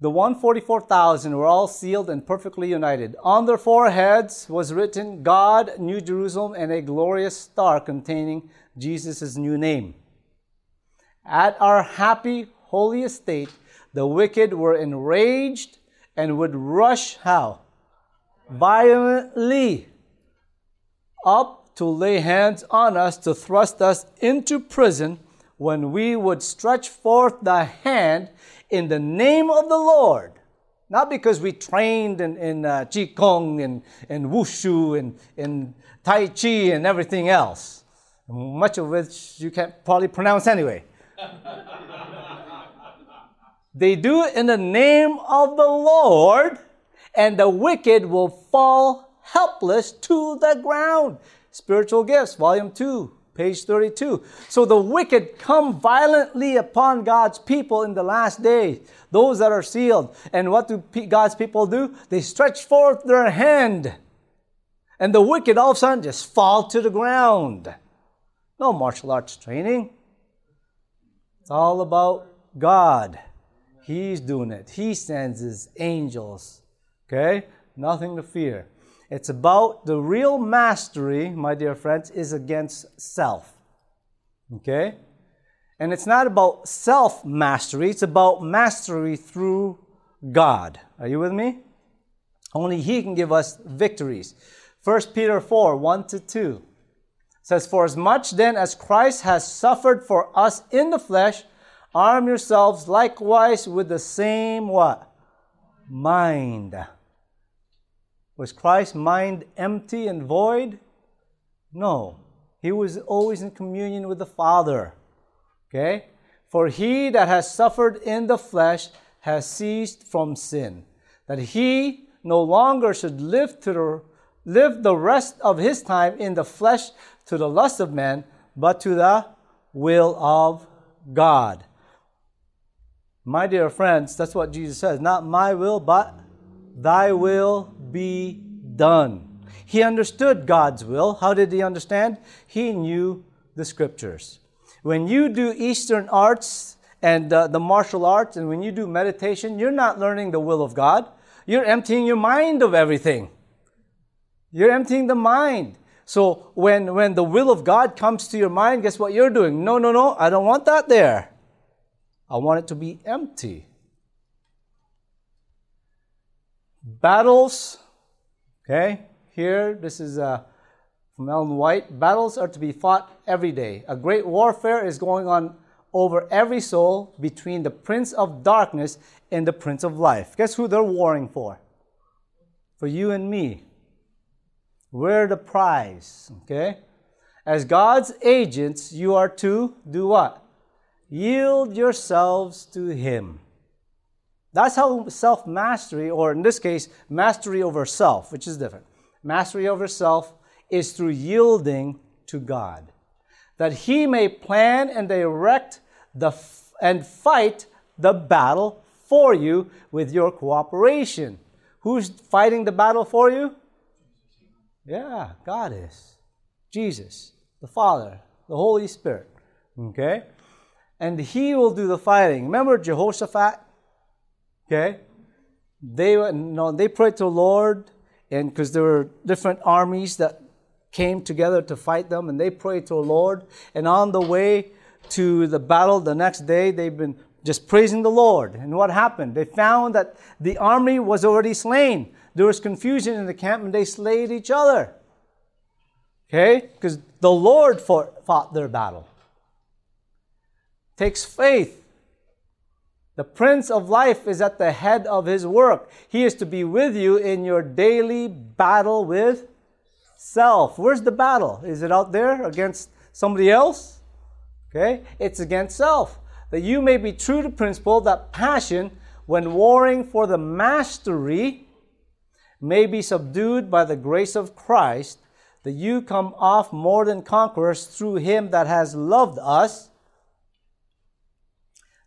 The 144,000 were all sealed and perfectly united. On their foreheads was written God, New Jerusalem, and a glorious star containing Jesus' new name. At our happy, holy estate, the wicked were enraged and would rush how? Violently up to lay hands on us to thrust us into prison when we would stretch forth the hand in the name of the Lord. Not because we trained in, in uh, Qigong and, and Wushu and, and Tai Chi and everything else, much of which you can't probably pronounce anyway. they do it in the name of the Lord, and the wicked will fall helpless to the ground. Spiritual Gifts, Volume 2, page 32. So the wicked come violently upon God's people in the last days, those that are sealed. And what do God's people do? They stretch forth their hand. And the wicked all of a sudden just fall to the ground. No martial arts training. It's all about God. He's doing it. He sends his angels. Okay? Nothing to fear. It's about the real mastery, my dear friends, is against self. Okay? And it's not about self mastery, it's about mastery through God. Are you with me? Only He can give us victories. 1 Peter 4 1 to 2 says, For as much then as Christ has suffered for us in the flesh, arm yourselves likewise with the same what? Mind. Was Christ's mind empty and void? No. He was always in communion with the Father. Okay? For he that has suffered in the flesh has ceased from sin, that he no longer should live to the, live the rest of his time in the flesh to the lust of men, but to the will of God. My dear friends, that's what Jesus says. Not my will, but thy will be done. He understood God's will. How did he understand? He knew the scriptures. When you do Eastern arts and uh, the martial arts, and when you do meditation, you're not learning the will of God. You're emptying your mind of everything. You're emptying the mind. So when, when the will of God comes to your mind, guess what you're doing? No, no, no, I don't want that there. I want it to be empty. Battles, okay? Here, this is uh, from Ellen White. Battles are to be fought every day. A great warfare is going on over every soul between the prince of darkness and the prince of life. Guess who they're warring for? For you and me. We're the prize, okay? As God's agents, you are to do what? Yield yourselves to Him. That's how self mastery, or in this case, mastery over self, which is different. Mastery over self is through yielding to God, that He may plan and direct the f- and fight the battle for you with your cooperation. Who's fighting the battle for you? Yeah, God is. Jesus, the Father, the Holy Spirit. Okay? And He will do the fighting. Remember Jehoshaphat? Okay? They, no, they prayed to the Lord, and because there were different armies that came together to fight them, and they prayed to the Lord. And on the way to the battle the next day, they've been just praising the Lord. And what happened? They found that the army was already slain. There was confusion in the camp, and they slayed each other. Okay? Because the Lord fought their battle. Takes faith. The Prince of Life is at the head of his work. He is to be with you in your daily battle with self. Where's the battle? Is it out there against somebody else? Okay? It's against self. That you may be true to principle, that passion, when warring for the mastery, may be subdued by the grace of Christ that you come off more than conquerors through him that has loved us.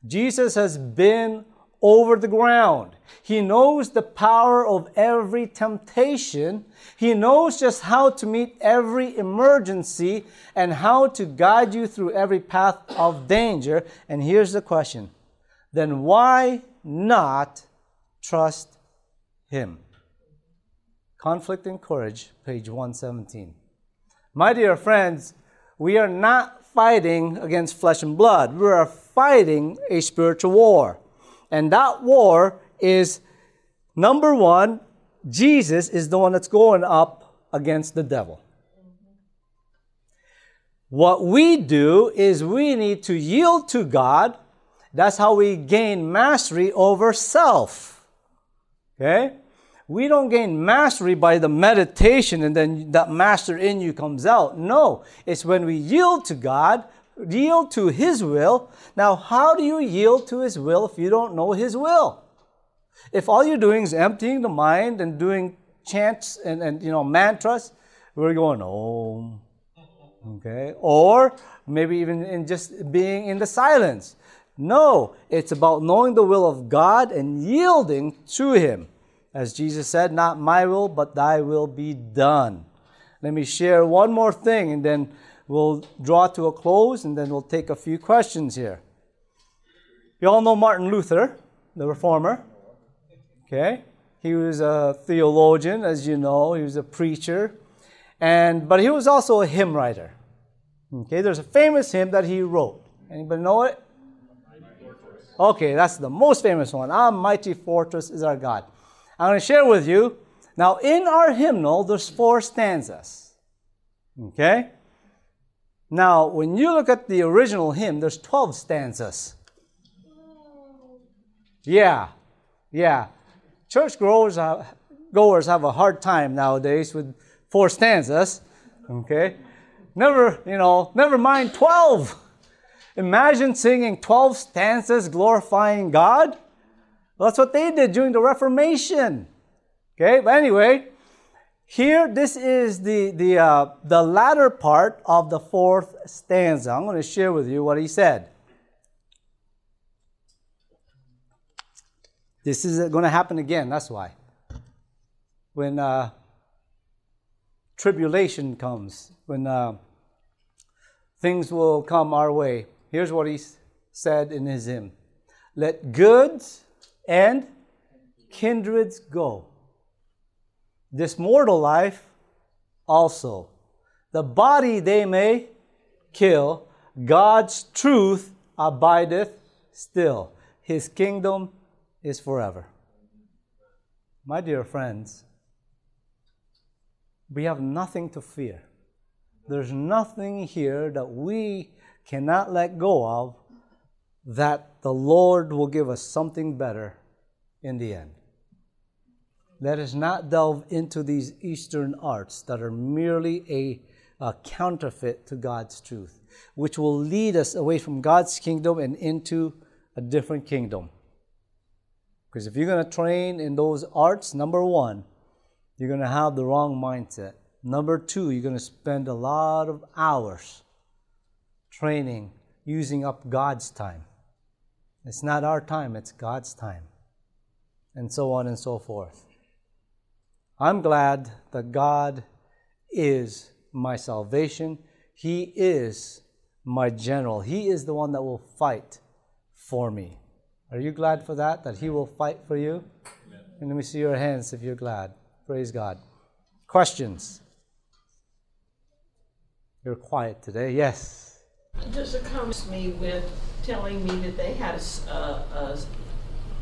Jesus has been over the ground. He knows the power of every temptation. He knows just how to meet every emergency and how to guide you through every path of danger. And here's the question then why not trust Him? Conflict and Courage, page 117. My dear friends, we are not fighting against flesh and blood. We are fighting a spiritual war. And that war is number one, Jesus is the one that's going up against the devil. What we do is we need to yield to God. That's how we gain mastery over self. Okay? We don't gain mastery by the meditation and then that master in you comes out. No, it's when we yield to God, yield to His will. Now, how do you yield to His will if you don't know His will? If all you're doing is emptying the mind and doing chants and, and you know mantras, we're going, oh, okay, or maybe even in just being in the silence. No, it's about knowing the will of God and yielding to Him. As Jesus said, Not my will, but thy will be done. Let me share one more thing and then we'll draw to a close and then we'll take a few questions here. You all know Martin Luther, the reformer. Okay? He was a theologian, as you know, he was a preacher. And but he was also a hymn writer. Okay, there's a famous hymn that he wrote. Anybody know it? Okay, that's the most famous one. Our mighty fortress is our God. I'm going to share with you. Now, in our hymnal, there's four stanzas. Okay? Now, when you look at the original hymn, there's 12 stanzas. Yeah, yeah. Church goers, goers have a hard time nowadays with four stanzas. Okay? Never, you know, never mind 12. Imagine singing 12 stanzas glorifying God. That's what they did during the Reformation. Okay, but anyway, here this is the the uh, the latter part of the fourth stanza. I'm going to share with you what he said. This is going to happen again. That's why. When uh, tribulation comes, when uh, things will come our way. Here's what he said in his hymn: "Let goods." and kindreds go. This mortal life also. The body they may kill, God's truth abideth still. His kingdom is forever. My dear friends, we have nothing to fear. There's nothing here that we cannot let go of that the Lord will give us something better in the end. Let us not delve into these Eastern arts that are merely a, a, counterfeit to God's truth, which will lead us away from God's kingdom and into a different kingdom. Because if you're going to train in those arts, number one, you're going to have the wrong mindset. Number two, you're going to spend a lot of hours training using up God's time. It's not our time, it's God's time. And so on and so forth. I'm glad that God is my salvation. He is my general. He is the one that will fight for me. Are you glad for that? That He will fight for you? Amen. And let me see your hands if you're glad. Praise God. Questions? You're quiet today. Yes. Just comes me with telling me that they had a, uh, a,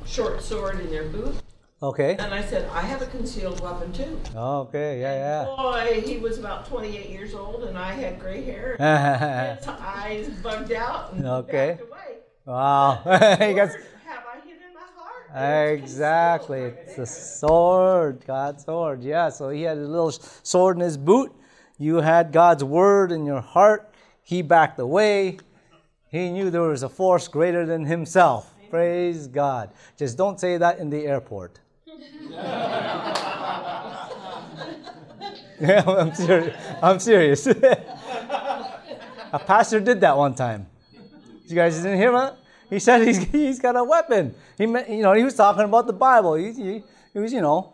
a short sword in their boot. Okay. And I said, I have a concealed weapon too. Okay, yeah, yeah. Boy, he was about 28 years old and I had gray hair. his eyes bugged out and okay. backed away. Wow. he gets, have I hit in my heart? Exactly. It's a sword, God's sword. Yeah, so he had a little sword in his boot. You had God's word in your heart. He backed away. He knew there was a force greater than himself. Praise God. Just don't say that in the airport. yeah, I'm serious. I'm serious. a pastor did that one time. You guys didn't hear that? He said he's, he's got a weapon. He, you know, he was talking about the Bible. He, he, he was, you know.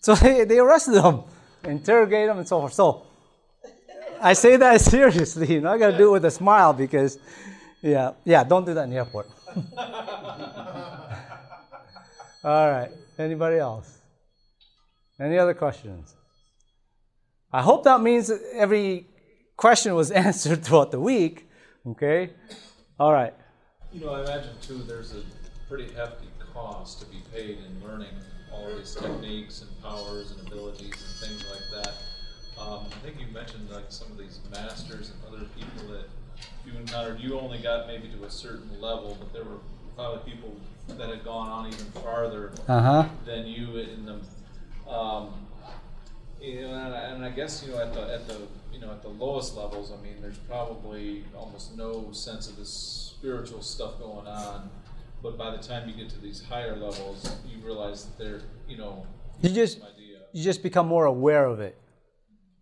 So they, they arrested him, interrogated him, and so forth. So I say that seriously. You know, I got to do it with a smile because, yeah, yeah, don't do that in the airport. All right. Anybody else? Any other questions? I hope that means that every question was answered throughout the week. Okay? All right. You know, I imagine too there's a pretty hefty cost to be paid in learning all these techniques and powers and abilities and things like that. Um, I think you mentioned like some of these masters and other people that you encountered. You only got maybe to a certain level, but there were probably people that had gone on even farther uh-huh. than you in the. Um, you know, and I, and I guess you know at the at the you know at the lowest levels, I mean, there's probably almost no sense of this spiritual stuff going on. But by the time you get to these higher levels, you realize that they're you know you just you just become more aware of it.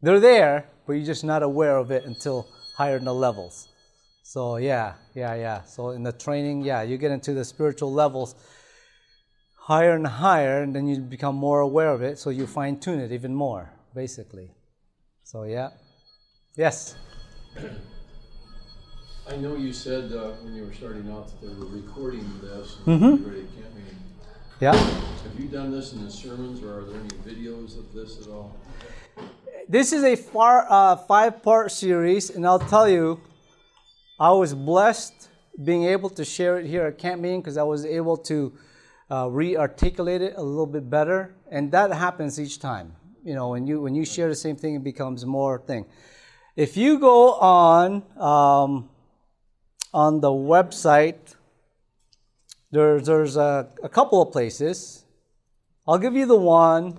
They're there, but you're just not aware of it until higher in the levels. So yeah, yeah, yeah. So in the training, yeah, you get into the spiritual levels higher and higher, and then you become more aware of it. So you fine tune it even more, basically. So yeah, yes. I know you said uh, when you were starting out that they were recording this and mm-hmm. Yeah. Have you done this in the sermons, or are there any videos of this at all? This is a far, uh, five-part series, and I'll tell you I was blessed being able to share it here at Camp Meeting because I was able to uh, re-articulate it a little bit better, and that happens each time. You know, when you when you share the same thing, it becomes more thing. If you go on um, on the website, there's there's a, a, couple of places. I'll give you the one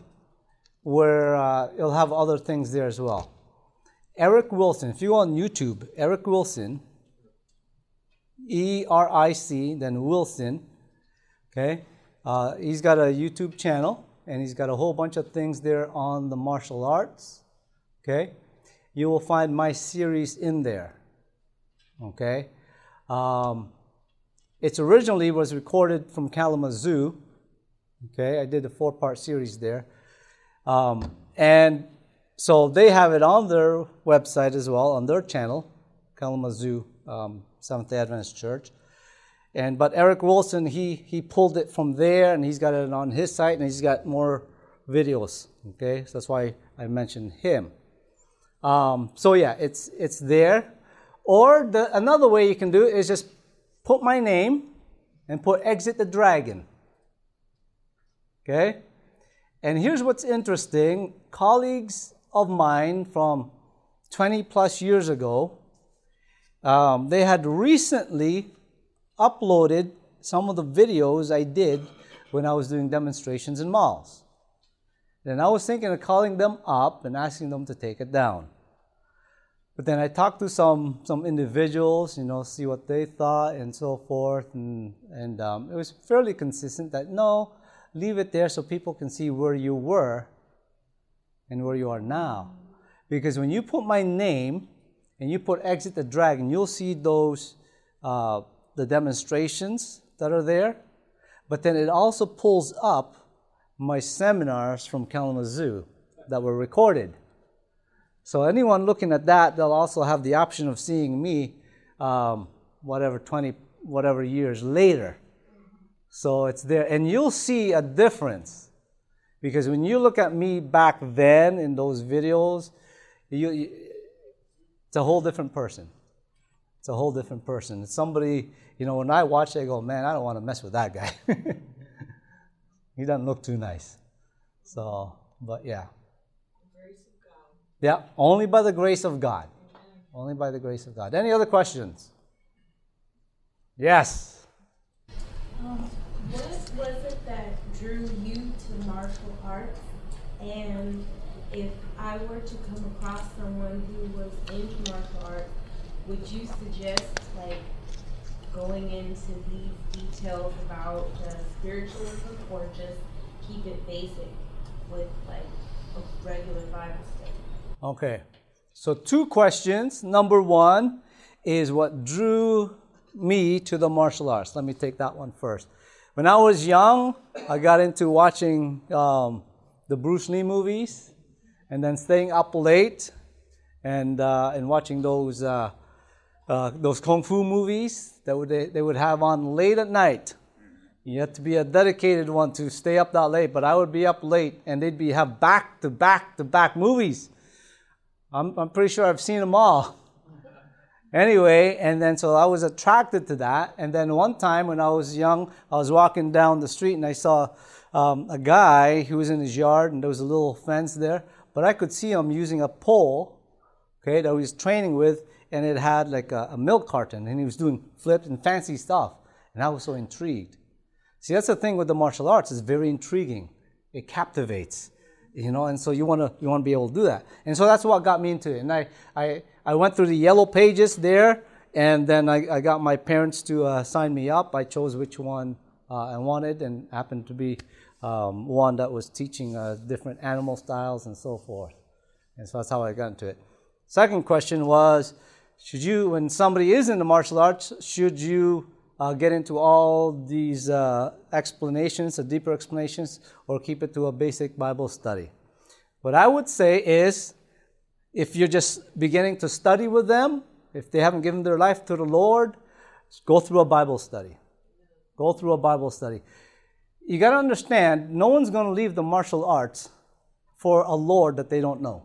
where uh, it'll have other things there as well. Eric Wilson. If you go on YouTube, Eric Wilson, E R I C, then Wilson. Okay, uh, he's got a YouTube channel and he's got a whole bunch of things there on the martial arts. Okay, you will find my series in there. Okay, um, it's originally was recorded from Kalamazoo. Okay, I did a four-part series there, um, and so they have it on their website as well on their channel, Kalamazoo um, Seventh Day Adventist Church. And but Eric Wilson, he he pulled it from there, and he's got it on his site, and he's got more videos. Okay, so that's why I mentioned him. Um, so yeah, it's it's there. Or the, another way you can do it is just put my name and put exit the dragon. Okay? And here's what's interesting colleagues of mine from 20 plus years ago um, they had recently uploaded some of the videos I did when I was doing demonstrations in malls. And I was thinking of calling them up and asking them to take it down. But then I talked to some some individuals, you know, see what they thought and so forth, and and um, it was fairly consistent that no, leave it there so people can see where you were and where you are now, because when you put my name and you put exit the dragon, you'll see those uh, the demonstrations that are there, but then it also pulls up my seminars from Kalamazoo that were recorded. So anyone looking at that, they'll also have the option of seeing me, um, whatever 20, whatever years later. So it's there, and you'll see a difference because when you look at me back then in those videos, you, you, it's a whole different person. It's a whole different person. It's somebody, you know, when I watch, I go, man, I don't want to mess with that guy. he doesn't look too nice. So, but yeah. Yeah, only by the grace of God. Only by the grace of God. Any other questions? Yes. Um, what was it that drew you to martial arts? And if I were to come across someone who was into martial arts, would you suggest like going into these details about uh, spiritualism or just keep it basic with like a regular Bible study? Okay. So, two questions. Number one is what drew me to the martial arts. Let me take that one first. When I was young, I got into watching um, the Bruce Lee movies and then staying up late and, uh, and watching those, uh, uh, those kung fu movies that would, they, they would have on late at night. You had to be a dedicated one to stay up that late, but I would be up late and they'd be have back to back to back movies. I'm, I'm pretty sure I've seen them all. Anyway, and then so I was attracted to that. And then one time when I was young, I was walking down the street and I saw um, a guy who was in his yard and there was a little fence there, but I could see him using a pole, okay, that he was training with, and it had like a, a milk carton, and he was doing flips and fancy stuff. And I was so intrigued. See, that's the thing with the martial arts; it's very intriguing. It captivates you know and so you want to you want to be able to do that and so that's what got me into it and i i, I went through the yellow pages there and then i, I got my parents to uh, sign me up i chose which one uh, i wanted and happened to be um, one that was teaching uh, different animal styles and so forth and so that's how i got into it second question was should you when somebody is in the martial arts should you uh, get into all these uh, explanations, the deeper explanations, or keep it to a basic Bible study. What I would say is if you're just beginning to study with them, if they haven't given their life to the Lord, go through a Bible study. Go through a Bible study. You got to understand, no one's going to leave the martial arts for a Lord that they don't know.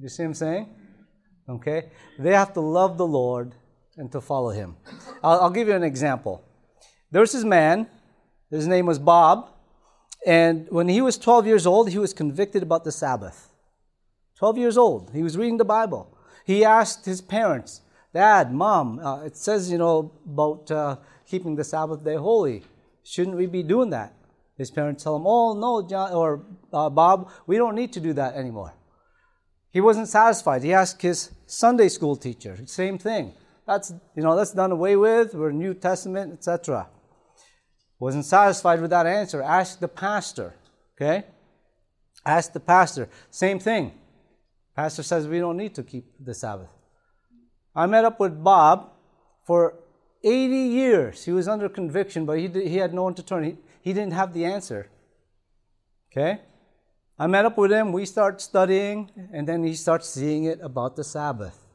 You see what I'm saying? Okay? They have to love the Lord and to follow him. I'll, I'll give you an example. There was this man, his name was Bob, and when he was 12 years old, he was convicted about the Sabbath. 12 years old, he was reading the Bible. He asked his parents, Dad, Mom, uh, it says, you know, about uh, keeping the Sabbath day holy. Shouldn't we be doing that? His parents tell him, Oh, no, John, or uh, Bob, we don't need to do that anymore. He wasn't satisfied. He asked his Sunday school teacher, same thing. That's, you know, that's done away with. We're New Testament, etc. Wasn't satisfied with that answer. Ask the pastor. Okay? Ask the pastor. Same thing. Pastor says we don't need to keep the Sabbath. I met up with Bob for 80 years. He was under conviction, but he, did, he had no one to turn. He, he didn't have the answer. Okay? I met up with him. We start studying, and then he starts seeing it about the Sabbath.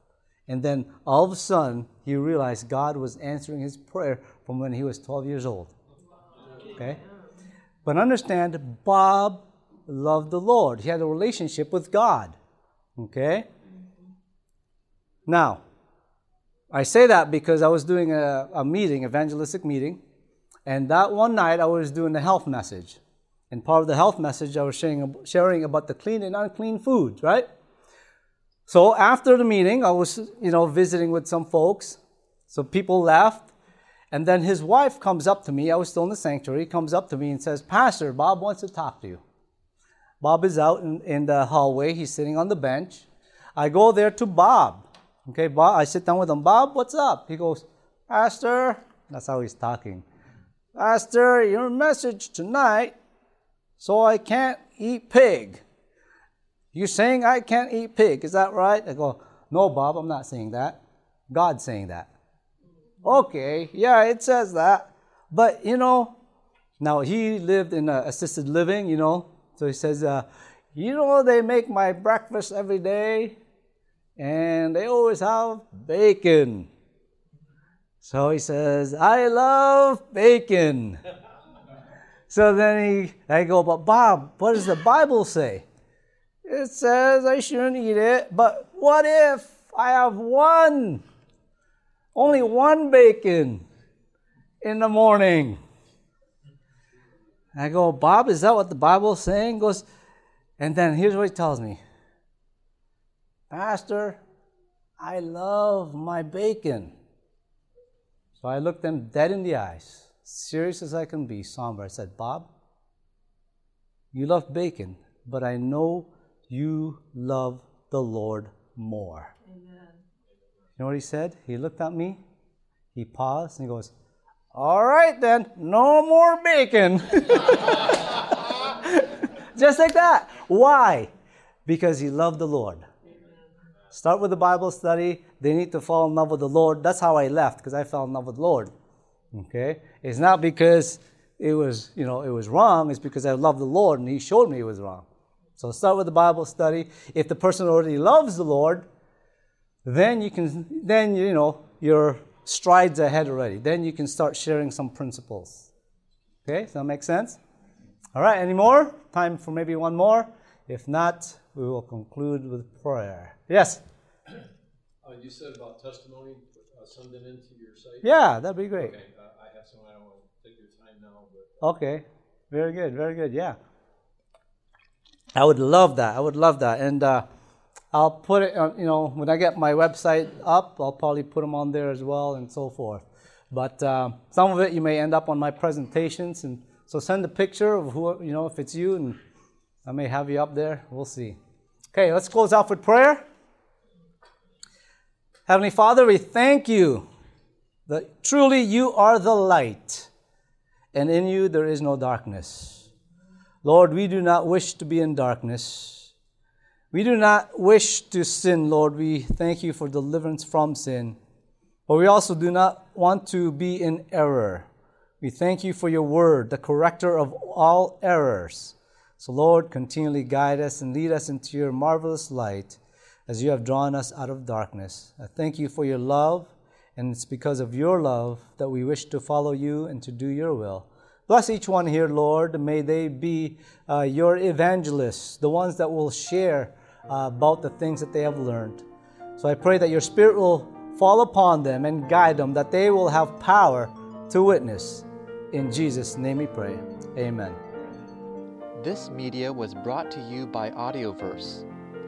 And then all of a sudden, he realized God was answering his prayer from when he was 12 years old. Okay? But understand, Bob loved the Lord. He had a relationship with God. Okay? Now, I say that because I was doing a, a meeting, evangelistic meeting, and that one night I was doing the health message. And part of the health message, I was sharing, sharing about the clean and unclean foods, right? So after the meeting, I was, you know, visiting with some folks. So people left. And then his wife comes up to me. I was still in the sanctuary. Comes up to me and says, Pastor, Bob wants to talk to you. Bob is out in, in the hallway. He's sitting on the bench. I go there to Bob. Okay, Bob, I sit down with him. Bob, what's up? He goes, Pastor, that's how he's talking. Pastor, your message tonight, so I can't eat pig. You saying I can't eat pig, is that right? I go, No, Bob, I'm not saying that. God's saying that. Okay, yeah, it says that. But, you know, now he lived in assisted living, you know, so he says, uh, You know, they make my breakfast every day, and they always have bacon. So he says, I love bacon. so then he, I go, but Bob, what does the Bible say? It says I shouldn't eat it, but what if I have one, only one bacon in the morning? I go, Bob, is that what the Bible is saying? He goes, and then here's what he tells me Pastor, I love my bacon. So I looked them dead in the eyes, serious as I can be, somber. I said, Bob, you love bacon, but I know you love the Lord more. Amen. You know what he said? He looked at me, he paused, and he goes, All right then, no more bacon. Just like that. Why? Because he loved the Lord. Start with the Bible study. They need to fall in love with the Lord. That's how I left, because I fell in love with the Lord. Okay? It's not because it was, you know, it was wrong. It's because I love the Lord and He showed me it was wrong. So start with the Bible study. If the person already loves the Lord, then you can, then you know, your strides ahead already. Then you can start sharing some principles. Okay, does that make sense? All right, any more? Time for maybe one more. If not, we will conclude with prayer. Yes? Uh, you said about testimony, uh, send it into your site? Yeah, that'd be great. Okay, uh, I have some, I don't want to take your time now, but. Okay, very good, very good, yeah. I would love that. I would love that. And uh, I'll put it, on, you know, when I get my website up, I'll probably put them on there as well and so forth. But uh, some of it you may end up on my presentations. And so send a picture of who, you know, if it's you and I may have you up there. We'll see. Okay, let's close out with prayer. Heavenly Father, we thank you that truly you are the light, and in you there is no darkness. Lord, we do not wish to be in darkness. We do not wish to sin, Lord. We thank you for deliverance from sin. But we also do not want to be in error. We thank you for your word, the corrector of all errors. So, Lord, continually guide us and lead us into your marvelous light as you have drawn us out of darkness. I thank you for your love, and it's because of your love that we wish to follow you and to do your will. Bless each one here, Lord. May they be uh, your evangelists, the ones that will share uh, about the things that they have learned. So I pray that your Spirit will fall upon them and guide them, that they will have power to witness. In Jesus' name we pray. Amen. This media was brought to you by Audioverse,